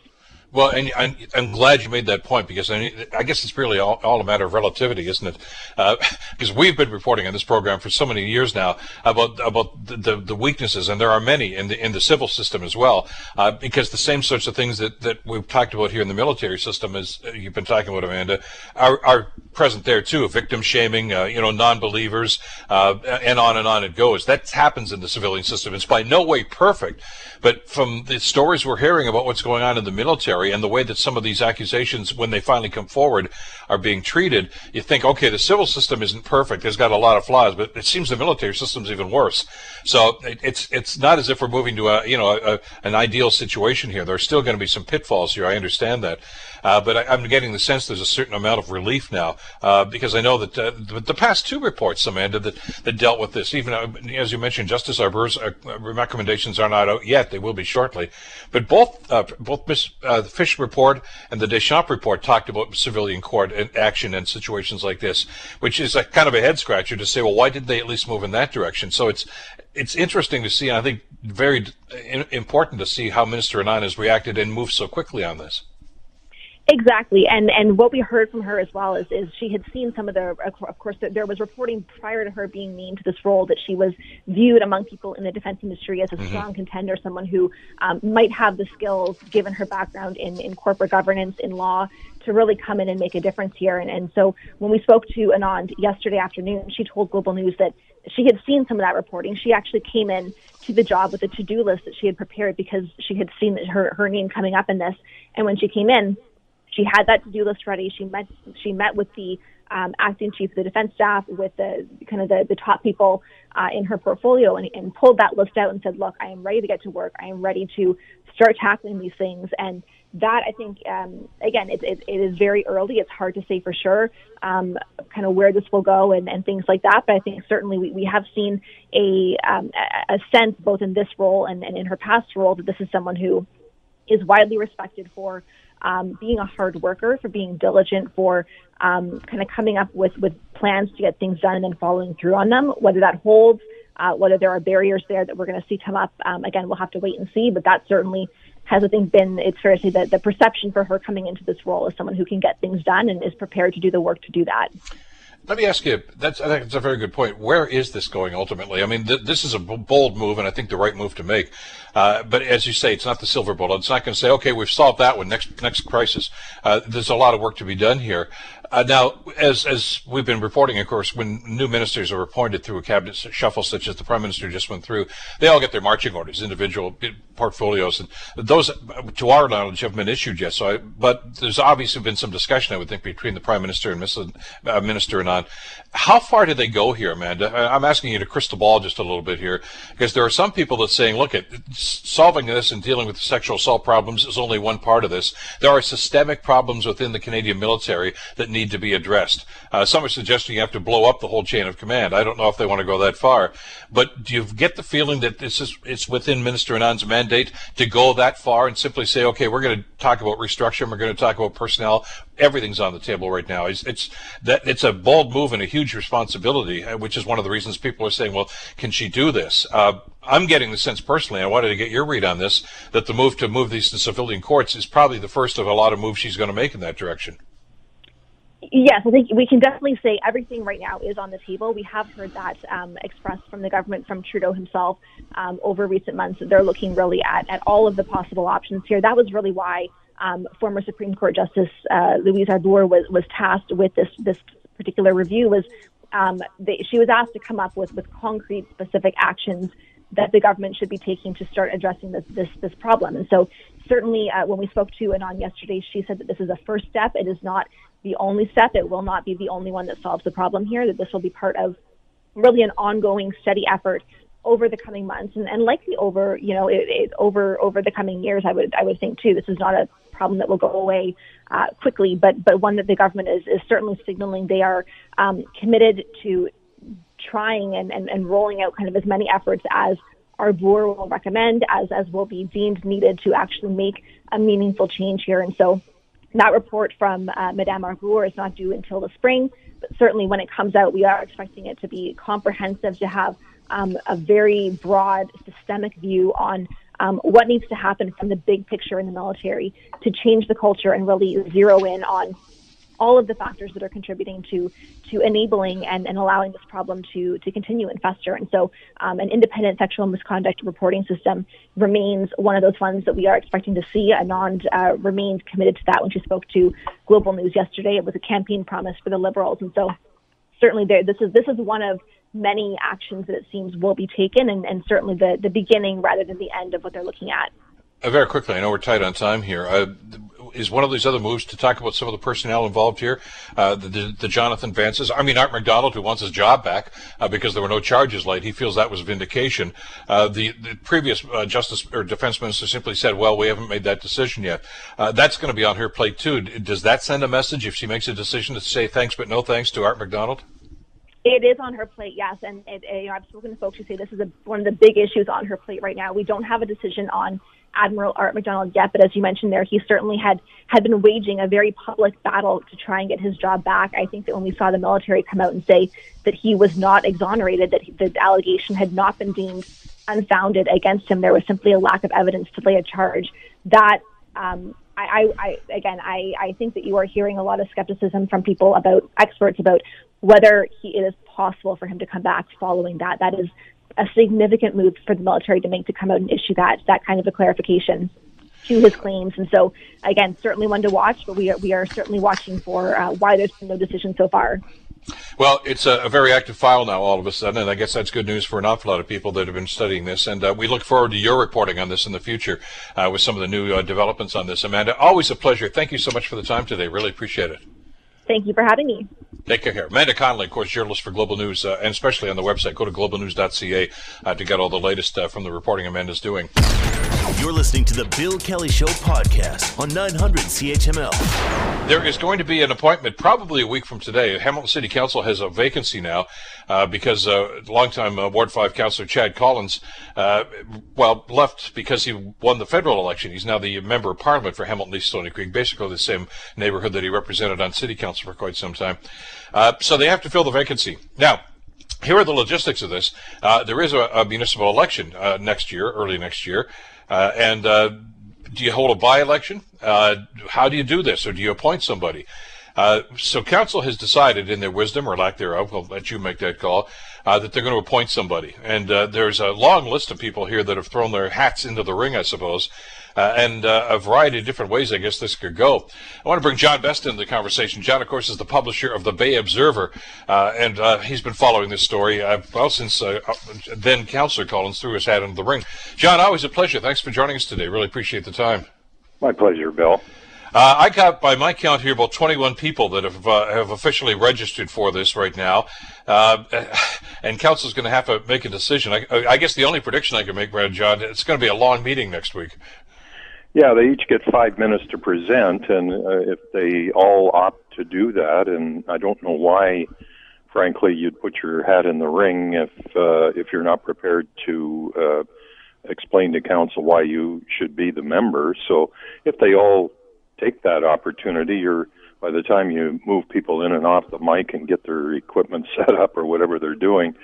Well, and I'm, I'm, glad you made that point because I, I guess it's really all, all, a matter of relativity, isn't it? Uh, because we've been reporting on this program for so many years now about about the, the, the weaknesses, and there are many in the in the civil system as well. Uh, because the same sorts of things that, that we've talked about here in the military system, as you've been talking about, Amanda, are, are present there too. Victim shaming, uh, you know, non-believers, uh, and on and on it goes. That happens in the civilian system. It's by no way perfect, but from the stories we're hearing about what's going on in the military and the way that some of these accusations, when they finally come forward, are being treated, you think, okay, the civil system isn't perfect; it's got a lot of flaws, but it seems the military system's even worse. So it's it's not as if we're moving to a you know a, an ideal situation here. There's still going to be some pitfalls here. I understand that. Uh, but I, am getting the sense there's a certain amount of relief now uh, because I know that uh, the, the, past two reports, Amanda, that, that dealt with this, even uh, as you mentioned, Justice Arbour's uh, recommendations are not out yet. They will be shortly. But both uh, both Miss, the Fish report and the Deschamps report talked about civilian court action in situations like this, which is a kind of a head scratcher to say, well, why did they at least move in that direction? So it's it's interesting to see. And I think very important to see how Minister Anand has reacted and moved so quickly on this. Exactly, and and what we heard from her as well is is she had seen some of the of course there was reporting prior to her being named to this role that she was viewed among people in the defense industry as a mm-hmm. strong contender, someone who um, might have the skills given her background in in corporate governance in law to really come in and make a difference here. And and so when we spoke to Anand yesterday afternoon, she told Global News that she had seen some of that reporting. She actually came in to the job with a to-do list that she had prepared because she had seen her her name coming up in this. And when she came in she had that to-do list ready. She met she met with the um, acting chief of the defense staff, with the kind of the, the top people uh, in her portfolio, and, and pulled that list out and said, "Look, I am ready to get to work. I am ready to start tackling these things." And that I think, um, again, it, it, it is very early. It's hard to say for sure, um, kind of where this will go and, and things like that. But I think certainly we, we have seen a, um, a sense both in this role and, and in her past role that this is someone who is widely respected for um, being a hard worker, for being diligent, for um, kind of coming up with, with plans to get things done and then following through on them. Whether that holds, uh, whether there are barriers there that we're going to see come up, um, again, we'll have to wait and see. But that certainly has, I think, been, it's fair to say that the perception for her coming into this role as someone who can get things done and is prepared to do the work to do that. Let me ask you. That's I think it's a very good point. Where is this going ultimately? I mean, th- this is a bold move, and I think the right move to make. Uh, but as you say, it's not the silver bullet. It's not going to say, okay, we've solved that one. Next next crisis. Uh, there's a lot of work to be done here. Uh, now, as as we've been reporting, of course, when new ministers are appointed through a cabinet shuffle, such as the prime minister just went through, they all get their marching orders, individual portfolios, and those, to our knowledge, haven't been issued yet. So, I, but there's obviously been some discussion, I would think, between the prime minister and. Uh, minister Anand. How far do they go here, Amanda? I'm asking you to crystal ball just a little bit here, because there are some people that saying, look, at solving this and dealing with sexual assault problems is only one part of this. There are systemic problems within the Canadian military that need to be addressed. Uh, some are suggesting you have to blow up the whole chain of command. I don't know if they want to go that far, but do you get the feeling that this is it's within Minister Anand's mandate to go that far and simply say, okay, we're going to talk about restructuring, we're going to talk about personnel, everything's on the table right now. It's, it's that it's a bold move and a huge responsibility, uh, which is one of the reasons people are saying, "Well, can she do this?" Uh, I'm getting the sense personally. I wanted to get your read on this that the move to move these to civilian courts is probably the first of a lot of moves she's going to make in that direction. Yes, I think we can definitely say everything right now is on the table. We have heard that um, expressed from the government, from Trudeau himself, um, over recent months. They're looking really at, at all of the possible options here. That was really why um, former Supreme Court Justice uh, Louise Arbour was, was tasked with this this particular review. Was um, they, she was asked to come up with with concrete, specific actions that the government should be taking to start addressing this this this problem. And so, certainly, uh, when we spoke to Anand yesterday, she said that this is a first step. It is not the only step. It will not be the only one that solves the problem here. That this will be part of really an ongoing, steady effort over the coming months and, and likely over you know it, it, over over the coming years I would I would think too this is not a problem that will go away uh, quickly, but but one that the government is, is certainly signaling they are um, committed to trying and, and, and rolling out kind of as many efforts as Arbour will recommend, as as will be deemed needed to actually make a meaningful change here. And so that report from uh, Madame Arbour is not due until the spring, but certainly when it comes out, we are expecting it to be comprehensive, to have um, a very broad systemic view on um, what needs to happen from the big picture in the military to change the culture and really zero in on all of the factors that are contributing to to enabling and, and allowing this problem to to continue and fester. And so, um, an independent sexual misconduct reporting system remains one of those funds that we are expecting to see. Anand uh, remains committed to that. When she spoke to Global News yesterday, it was a campaign promise for the Liberals, and so certainly there, this is this is one of many actions that it seems will be taken, and, and certainly the, the beginning rather than the end of what they're looking at. Uh, very quickly, I know we're tight on time here. Uh, is one of these other moves to talk about some of the personnel involved here? Uh, the, the, the, Jonathan Vances. I mean, Art McDonald, who wants his job back uh, because there were no charges laid, he feels that was vindication. Uh, the, the, previous uh, Justice or Defense Minister simply said, "Well, we haven't made that decision yet." that's going to be on her plate too. Does that send a message if she makes a decision to say thanks but no thanks to Art McDonald? It is on her plate, yes, and it, it, you know, I've spoken to folks who say this is a, one of the big issues on her plate right now. We don't have a decision on Admiral Art McDonald yet, but as you mentioned there, he certainly had had been waging a very public battle to try and get his job back. I think that when we saw the military come out and say that he was not exonerated, that the allegation had not been deemed unfounded against him, there was simply a lack of evidence to lay a charge. That um, I, I, again, I, I think that you are hearing a lot of skepticism from people about experts about whether he, it is possible for him to come back following that. That is a significant move for the military to make to come out and issue that that kind of a clarification to his claims. And so, again, certainly one to watch, but we are, we are certainly watching for uh, why there's been no decision so far. Well, it's a, a, very active file now, all of a sudden, and I guess that's good news for an awful lot of people that have been studying this. And uh, we look forward to your reporting on this in the future uh, with some of the new uh, developments on this. Amanda, always a pleasure. Thank you so much for the time today. Really appreciate it. Thank you for having me. Take care. Amanda Connolly, of course, journalist for Global News, uh, and especially on the website. Go to globalnews.ca uh, to get all the latest uh, from the reporting Amanda's doing. You're listening to the Bill Kelly Show podcast on 900 CHML. There is going to be an appointment probably a week from today. Hamilton City Council has a vacancy now uh, because uh, longtime uh, Ward 5 Councillor Chad Collins, uh, well, left because he won the federal election. He's now the member of parliament for Hamilton East Stoney Creek, basically the same neighborhood that he represented on city council for quite some time. Uh, so they have to fill the vacancy. Now, here are the logistics of this. Uh, there is a, a municipal election next year, early next year. Uh, and uh, do you hold a by-election? Uh, how do you do this, or do you appoint somebody? Uh, so council has decided, in their wisdom or lack thereof, we'll let you make that call, uh, that they're going to appoint somebody. And uh, there's a long list of people here that have thrown their hats into the ring, I suppose uh, and uh, a variety of different ways I guess this could go. I want to bring John Best into the conversation. John, of course, is the publisher of the Bay Observer, uh, and uh, he's been following this story uh, well since uh, then Councillor Collins threw his hat into the ring. John, always a pleasure. Thanks for joining us today. Really appreciate the time. My pleasure, Bill. Uh, I got, by my count here, about 21 people that have uh, have officially registered for this right now, uh, and council's going to have to make a decision. I, I, guess the only prediction I can make, Brad John, it's going to be a long meeting next week. Yeah, they each get five minutes to present, and uh, if they all opt to do that, and I don't know why, frankly, you'd put your hat in the ring if uh, if you're not prepared to uh, explain to council why you should be the member. So if they all take that opportunity. You're by the time you move people in and off the mic and get their equipment set up or whatever they're doing,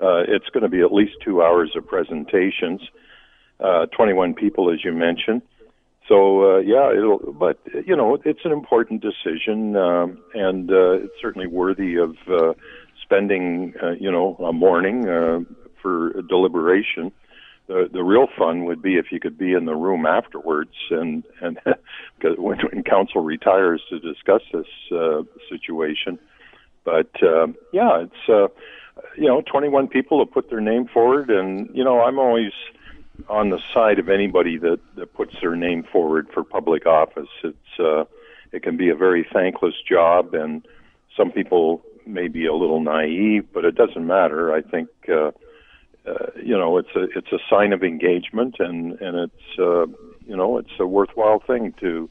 uh, it's going to be at least two hours of presentations. Uh, 21 people, as you mentioned. So uh, yeah, it'll. But you know, it's an important decision, um, and uh, it's certainly worthy of uh, spending, uh, you know, a morning uh, for deliberation the the real fun would be if you could be in the room afterwards and and when, when council retires to discuss this uh, situation. But uh, yeah, it's uh, you know 21 people have put their name forward, and you know I'm always on the side of anybody that that puts their name forward for public office. It's uh, it can be a very thankless job, and some people may be a little naive, but it doesn't matter. I think. Uh, uh, you know, it's a it's a sign of engagement, and and it's uh, you know it's a worthwhile thing to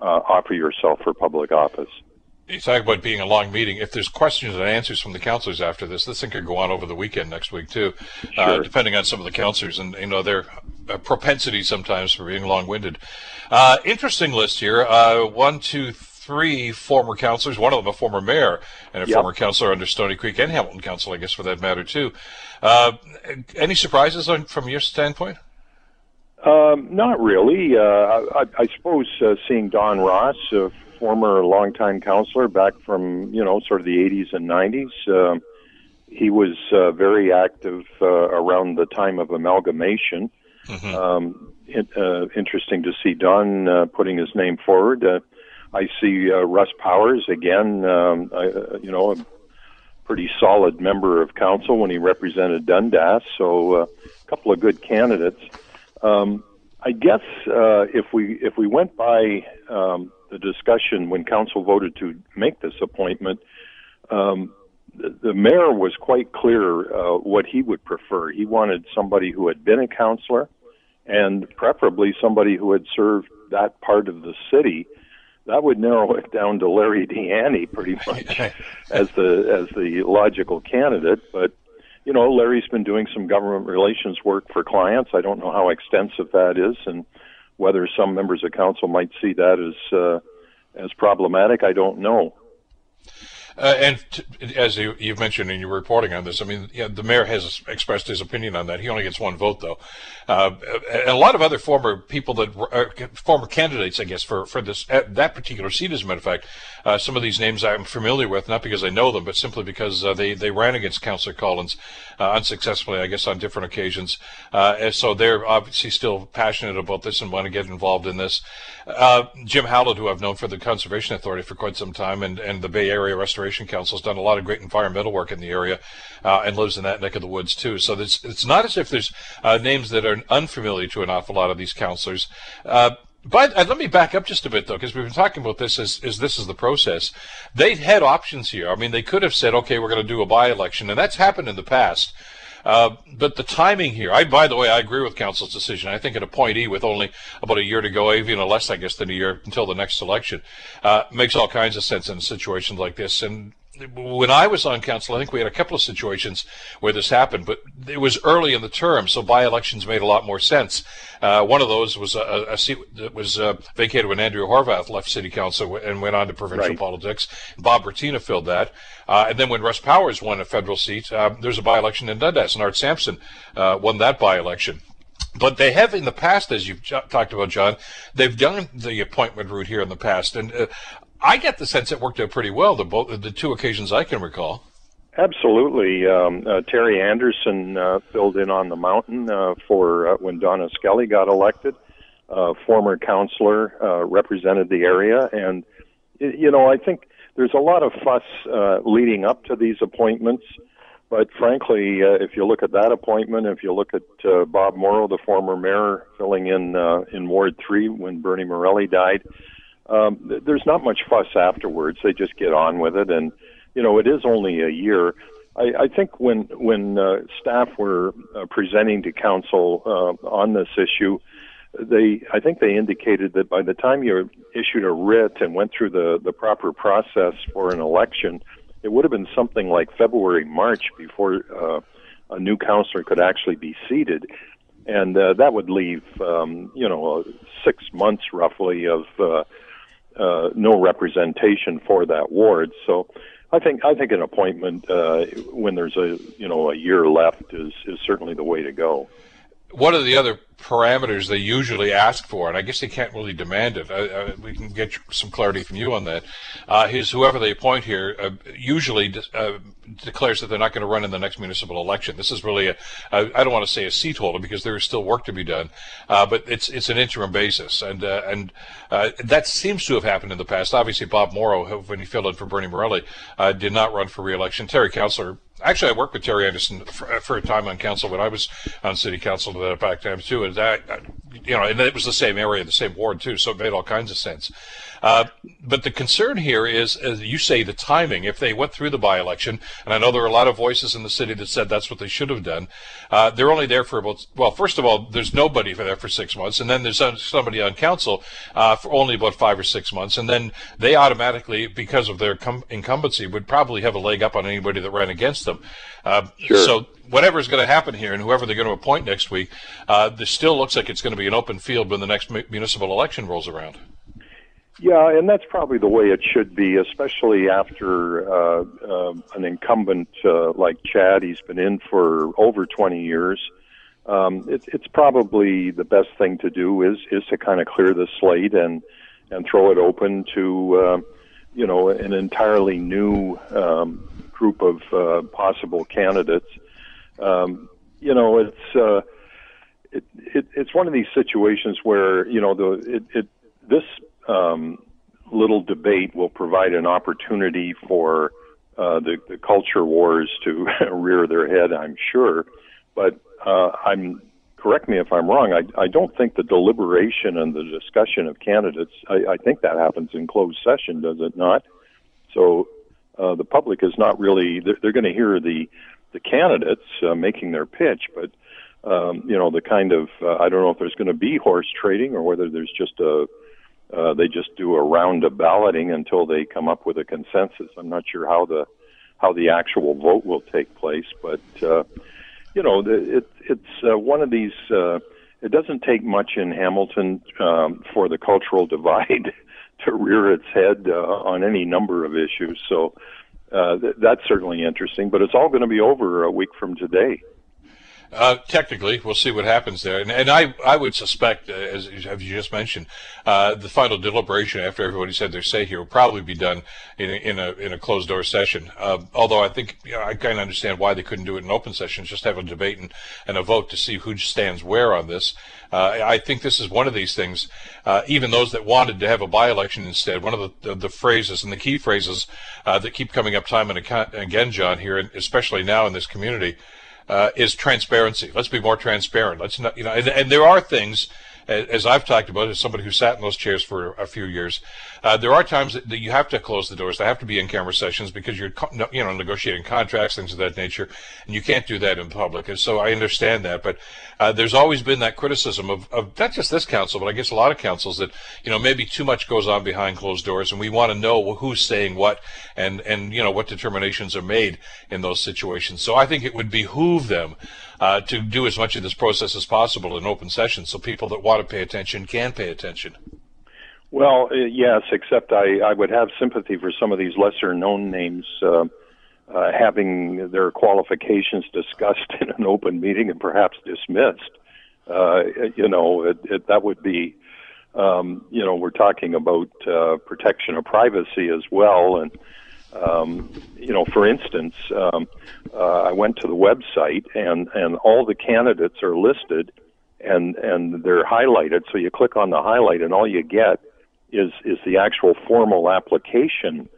uh, offer yourself for public office. You talk about being a long meeting. If there's questions and answers from the councilors after this, this thing could go on over the weekend next week too, uh, depending on some of the councilors and you know their uh, propensity sometimes for being long-winded. Uh, interesting list here. one, two, three former councilors. One of them a former mayor and a yep. former councilor under Stoney Creek and Hamilton Council, I guess, for that matter too. Uh, any surprises on, from your standpoint? Um, not really. Uh, I, I, suppose uh, seeing Don Ross, former longtime councilor back from you know sort of the 80s and 90s, um, he was uh, very active uh, around the time of amalgamation. Mm-hmm. Um, it, uh, interesting to see Don uh, putting his name forward. I see Russ Powers again. Um, I, you know, a pretty solid member of council when he represented Dundas. So uh, a couple of good candidates. Um, I guess uh, if we if we went by um, the discussion when council voted to make this appointment, um, the, the mayor was quite clear uh, what he would prefer. He wanted somebody who had been a councilor, and preferably somebody who had served that part of the city that would narrow it down to Larry Di pretty much as the as the logical candidate. But you know, Larry's been doing some government relations work for clients. I don't know how extensive that is, and whether some members of council might see that as uh, as problematic. I don't know. Uh, and t- as you, have mentioned in your reporting on this, I mean, yeah, the mayor has expressed his opinion on that. He only gets one vote, though. Uh, and a lot of other former people that uh, former candidates, I guess, for for this that particular seat, as a matter of fact, uh, some of these names I'm familiar with, not because I know them, but simply because uh, they they ran against Councillor Collins unsuccessfully, I guess, on different occasions. and so they're obviously still passionate about this and want to get involved in this. Jim Howlett, who I've known for the Conservation Authority for quite some time, and and the Bay Area Restoration Council has done a lot of great environmental work in the area uh, and lives in that neck of the woods too. So it's, it's not as if there's uh, names that are unfamiliar to an awful lot of these councilors. But uh, let me back up just a bit, though, because we've been talking about this as, as this is the process. They had options here. I mean, they could have said, okay, we're going to do a by-election, and that's happened in the past. Uh, but the timing here, I, by the way, I agree with council's decision. I think an appointee with only about a year to go, even less, I guess, than a year until the next election, uh, makes all kinds of sense in a situation like this. And when I was on council, I think we had a couple of situations where this happened, but it was early in the term, so by-elections made a lot more sense. Uh, one of those was a, a seat that was uh, vacated when Andrea Horwath left city council and went on to provincial right. politics. Bob Bratina filled that. Uh, and then when Russ Powers won a federal seat, uh, there's a by-election in Dundas, and Art Sampson uh, won that by-election. But they have in the past, as you've talked about, John, they've done the appointment route here in the past. And uh, I get the sense it worked out pretty well, the, both, the two occasions I can recall. Absolutely. Um, uh, Terry Anderson uh, filled in on the mountain uh, for uh, when Donna Skelly got elected. Uh, former counselor uh, represented the area, and you know I think there's a lot of fuss uh, leading up to these appointments. But frankly, if you look at that appointment, if you look at Bob Morrow, the former mayor, filling in uh, in Ward Three when Bernie Morelli died, um, th- there's not much fuss afterwards. They just get on with it, and you know, it is only a year. I, I think when when uh, staff were uh, presenting to council uh, on this issue, they I think they indicated that by the time you issued a writ and went through the the proper process for an election, it would have been something like February March before uh, a new councillor could actually be seated, and uh, that would leave um, you know six months roughly of uh, uh, no representation for that ward. So I think I think an appointment uh, when there's a you know a year left is is certainly the way to go. What are the other parameters they usually ask for? And I guess they can't really demand it. Uh, uh, we can get some clarity from you on that. Uh, is whoever they appoint here uh, usually de- uh, declares that they're not going to run in the next municipal election. This is really a I don't want to say a seat holder because there is still work to be done, uh, but it's it's an interim basis, and and that seems to have happened in the past. Obviously, Bob Morrow, when he filled in for Bernie Morelli, did not run for re-election. Terry Councillor actually, I worked with Terry Anderson for, uh, for, a time on council when I was on city council at that back time too, and that, uh, you know, and it was the same area, the same ward too, so it made all kinds of sense. Uh, but the concern here is, as you say, the timing. If they went through the by-election, and I know there are a lot of voices in the city that said that's what they should have done, uh, they're only there for about, well, first of all, there's nobody for there for six months, and then there's somebody on council uh, for only about five or six months, and then they automatically, because of their com- incumbency, would probably have a leg up on anybody that ran against them. Uh, sure. So whatever is going to happen here, and whoever they're going to appoint next week, uh, this still looks like it's going to be an open field when the next municipal election rolls around. Yeah, and that's probably the way it should be, especially after uh, uh, an incumbent uh, like Chad. He's been in for over 20 years. Um, it, it's probably the best thing to do is is to kind of clear the slate and and throw it open to uh, you know an entirely new um, group of uh, possible candidates. Um, you know, it's uh, it, it, it's one of these situations where you know the it, it this um, little debate will provide an opportunity for uh, the, the culture wars to rear their head, I'm sure. But uh, I'm correct me if I'm wrong. I, I don't think the deliberation and the discussion of candidates. I, I think that happens in closed session, does it not? So uh, the public is not really. They're, they're going to hear the the candidates uh, making their pitch, but um, you know the kind of uh, I don't know if there's going to be horse trading or whether there's just a uh, they just do a round of balloting until they come up with a consensus. I'm not sure how the how the actual vote will take place, but uh, you know, the, it, it's uh, one of these. Uh, it doesn't take much in Hamilton um, for the cultural divide to rear its head uh, on any number of issues. So uh, th- that's certainly interesting. But it's all going to be over a week from today. Uh, technically, we'll see what happens there, and, and I, I would suspect, uh, as, as you just mentioned, uh, the final deliberation after everybody said their say here will probably be done in a, in a, in a closed door session. Uh, although I think you know, I kind of understand why they couldn't do it in open sessions, just have a debate and, and a vote to see who stands where on this. Uh, I think this is one of these things. Even those that wanted to have a by-election instead, one of the, the, the phrases and the key phrases that keep coming up time and again, John, here, and especially now in this community uh, is transparency. Let's be more transparent. Let's not, you know, and, and there are things as I've talked about, as somebody who sat in those chairs for a few years, uh, there are times that, you have to close the doors. There have to be in-camera sessions because you're, you know, negotiating contracts, things of that nature, and you can't do that in public. And so I understand that, but uh, there's always been that criticism of, of not just this council, but I guess a lot of councils that, you know, maybe too much goes on behind closed doors, and we want to know who's saying what and and you know what determinations are made in those situations. So I think it would behoove them uh, to do as much of this process as possible in open session so people that want to pay attention can pay attention. Well, uh, yes, except I, I would have sympathy for some of these lesser known names uh, uh, having their qualifications discussed in an open meeting and perhaps dismissed. Uh, you know, it, it, that would be, um, you know, we're talking about uh, protection of privacy as well. And um, you know, for instance, um, uh, I went to the website and and all the candidates are listed, and and they're highlighted. So you click on the highlight, and all you get is is the actual formal application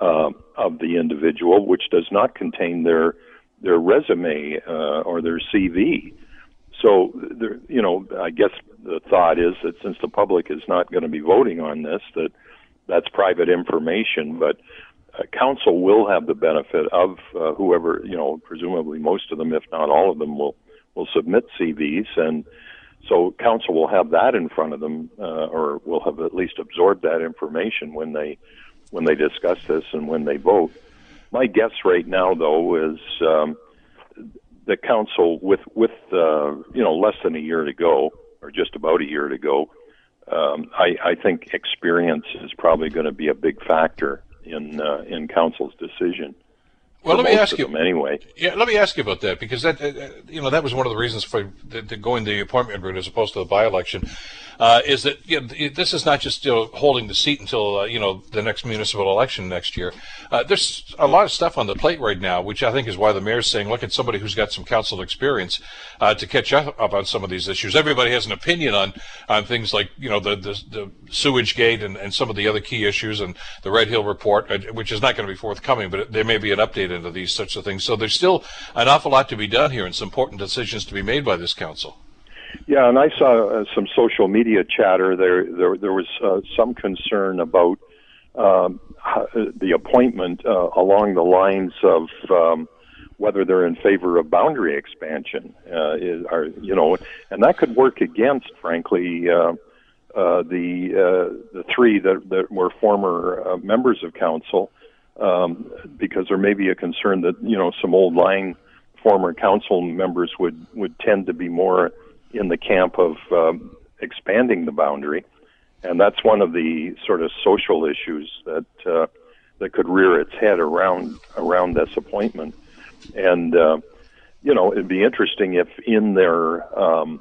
uh, of the individual, which does not contain their their resume uh, or their CV. So, there, you know, I guess the thought is that since the public is not going to be voting on this, that that's private information, but council will have the benefit of uh, whoever, you know, presumably most of them, if not all of them, will will submit CVs, and so council will have that in front of them, uh, or will have at least absorbed that information when they when they discuss this and when they vote. My guess right now, though, is um, the council with with uh, you know less than a year to go, or just about a year to go. Um, I, I think experience is probably going to be a big factor in uh, in council's decision. Well, let me ask you anyway. Yeah, let me ask you about that because that uh, you know that was one of the reasons for the, the going the appointment route as opposed to the by-election. Uh, is that you know, this is not just you know, holding the seat until uh, you know the next municipal election next year. Uh, there's a lot of stuff on the plate right now, which I think is why the mayor's saying, look at somebody who's got some council experience uh, to catch up, up, on some of these issues. Everybody has an opinion on on things like you know the the, the sewage gate and, and some of the other key issues and the Red Hill report, uh, which is not going to be forthcoming, but there may be an update into these sorts of things. So there's still an awful lot to be done here and some important decisions to be made by this council. Yeah, and I saw uh, some social media chatter. There, there, there was uh, some concern about um, the appointment uh, along the lines of um, whether they're in favor of boundary expansion. Uh, is, are, you know, and that could work against, frankly, uh, uh, the uh, the three that, that were former uh, members of council, um, because there may be a concern that you know some old line former council members would would tend to be more in the camp of um, expanding the boundary, and that's one of the sort of social issues that uh, that could rear its head around around this appointment. And uh, you know, it'd be interesting if in their um,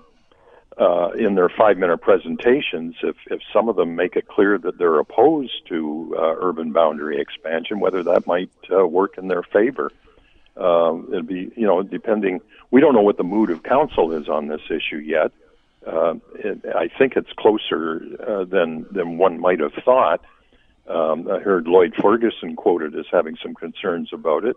uh, in their five minute presentations, if, if some of them make it clear that they're opposed to uh, urban boundary expansion, whether that might uh, work in their favor. Um, it'd be, you know, depending. We don't know what the mood of council is on this issue yet. Uh, it, I think it's closer uh, than than one might have thought. Um, I heard Lloyd Ferguson quoted as having some concerns about it.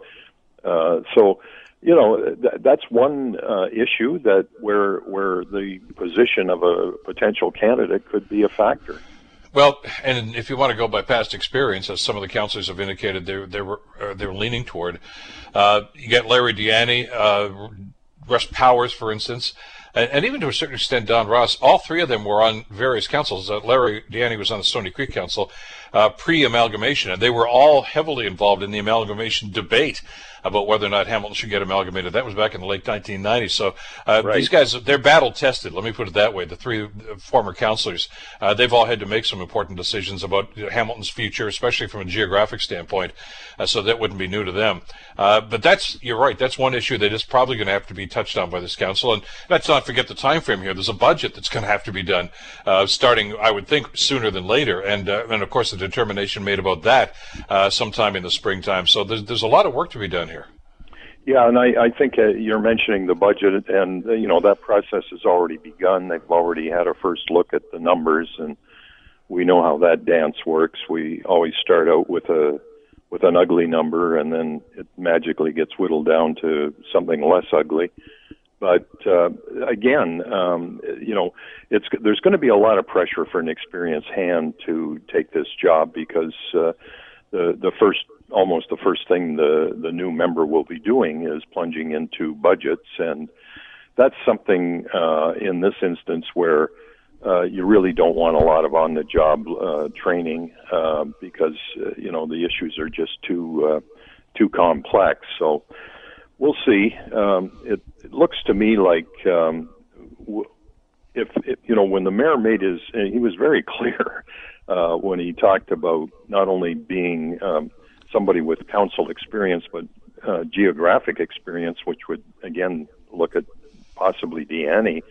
Uh, so, you know, th- that's one uh, issue that where where the position of a potential candidate could be a factor. Well, and if you want to go by past experience, as some of the councillors have indicated, they they were uh, they were leaning toward. Uh, you get Larry Di uh, Russ Powers, for instance, and, and, even to a certain extent Don Ross. All three of them were on various councils. Uh, Larry Di was on the Stoney Creek Council uh, pre-amalgamation, and they were all heavily involved in the amalgamation debate about whether or not Hamilton should get amalgamated. That was back in the late 1990s. So uh, right. these guys, they're battle tested. Let me put it that way. The three former councilors, uh, they've all had to make some important decisions about Hamilton's future, especially from a geographic standpoint. Uh, so that wouldn't be new to them. Uh, but that's you're right. That's one issue that is probably going to have to be touched on by this council. And let's not forget the time frame here. There's a budget that's going to have to be done, uh, starting I would think sooner than later. And uh, and of course the determination made about that sometime in the springtime. So there's there's a lot of work to be done here. Yeah, and I, I think uh, you're mentioning the budget, and uh, you know that process has already begun. They've already had a first look at the numbers, and we know how that dance works. We always start out with a with an ugly number, and then it magically gets whittled down to something less ugly. But uh, again, um, you know, it's there's going to be a lot of pressure for an experienced hand to take this job because uh, the the first almost the first thing the the new member will be doing is plunging into budgets, and that's something uh, in this instance where uh, you really don't want a lot of on the job uh, training uh, because uh, you know the issues are just too uh, too complex. So we'll see. Um, it, it looks to me like. Um, if, if you know when the mayor made his, he was very clear uh, when he talked about not only being um, somebody with council experience, but uh, geographic experience, which would again look at possibly Di Ianni.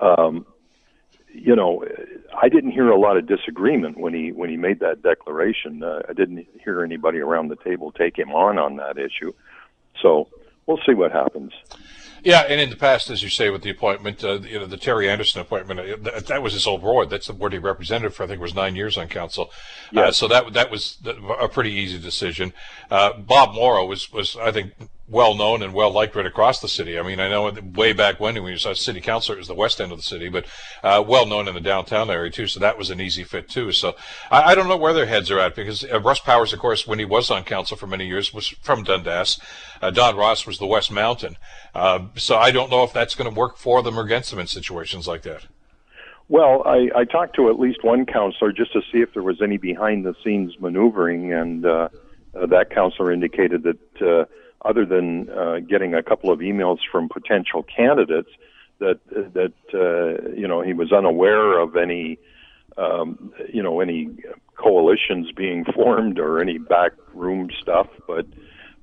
Um, you know, I didn't hear a lot of disagreement when he when he made that declaration. Uh, I didn't hear anybody around the table take him on on that issue. So we'll see what happens. Yeah, and in the past, as you say, with the appointment, uh, you know, the Terry Anderson appointment, uh, that, that, was his old ward. That's the ward he represented for, I think, was nine years on council. Yeah. Uh, so that that was a pretty easy decision. Uh, Bob Morrow was was I think well known and well liked right across the city. I mean, I know way back when when he was a city councilor, it was the west end of the city, but uh, well known in the downtown area too. So that was an easy fit too. So I, I don't know where their heads are at because uh, Russ Powers, of course, when he was on council for many years, was from Dundas. Uh, Don Ross was the West Mountain. Uh, so I don't know if that's going to work for them or against them in situations like that. Well, I, I talked to at least one counselor just to see if there was any behind the scenes maneuvering, and uh, uh, that counselor indicated that other than uh, getting a couple of emails from potential candidates, that that uh, you know he was unaware of any um, you know any coalitions being formed or any backroom stuff, but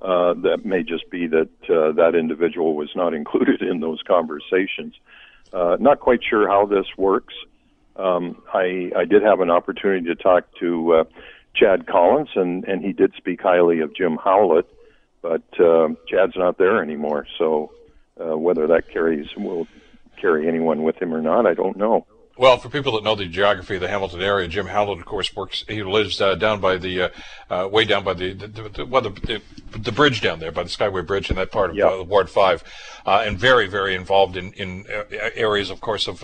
uh, that may just be that uh, that individual was not included in those conversations. Uh, not quite sure how this works. Um, I, I did have an opportunity to talk to uh, Chad Collins, and, and he did speak highly of Jim Howlett, but uh, Chad's not there anymore. So uh, whether that carries will carry anyone with him or not, I don't know. Well, for people that know the geography of the Hamilton area, Jim Howlett, of course, works. He lives uh, down by the, uh, uh, way down by the, the, the, well, the, the, bridge down there by the Skyway Bridge in that part of yep. Uh, Ward Five, uh, and very, very involved in in areas, of course, of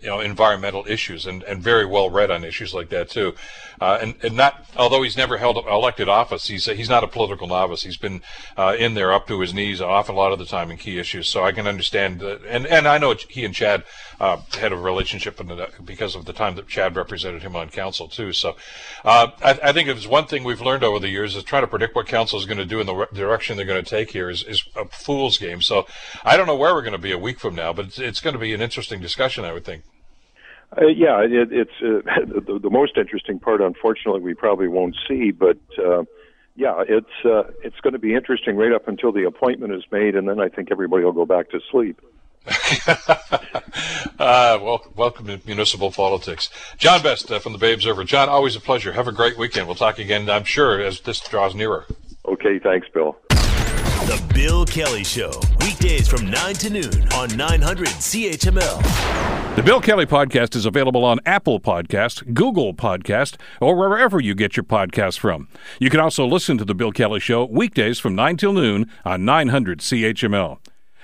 you know environmental issues and, and very well read on issues like that too uh, and and not although he's never held elected office he's he's not a political novice he's been uh, in there up to his knees often a lot of the time in key issues so I can understand that and and I know he and Chad uh, had a relationship the, because of the time that Chad represented him on council too so uh, I, I, think there's one thing we've learned over the years is trying to predict what council is going to do in the re- direction they're going to take here is, is a fool's game so I don't know where we're going to be a week from now but it's, it's going to be an interesting discussion I would think uh, yeah, it, it's uh, the, the, most interesting part. Unfortunately, we probably won't see, but uh, yeah, it's uh, it's going to be interesting right up until the appointment is made, and then I think everybody will go back to sleep. uh, well, welcome to municipal politics. John Best uh, from the Bay Observer. John, always a pleasure. Have a great weekend. We'll talk again, I'm sure, as this draws nearer. Okay, thanks, Bill. The Bill Kelly Show, weekdays from 9 to noon on 900 CHML. The Bill Kelly Podcast is available on Apple Podcast, Google Podcast, or wherever you get your podcasts from. You can also listen to The Bill Kelly Show weekdays from 9 till noon on 900 CHML.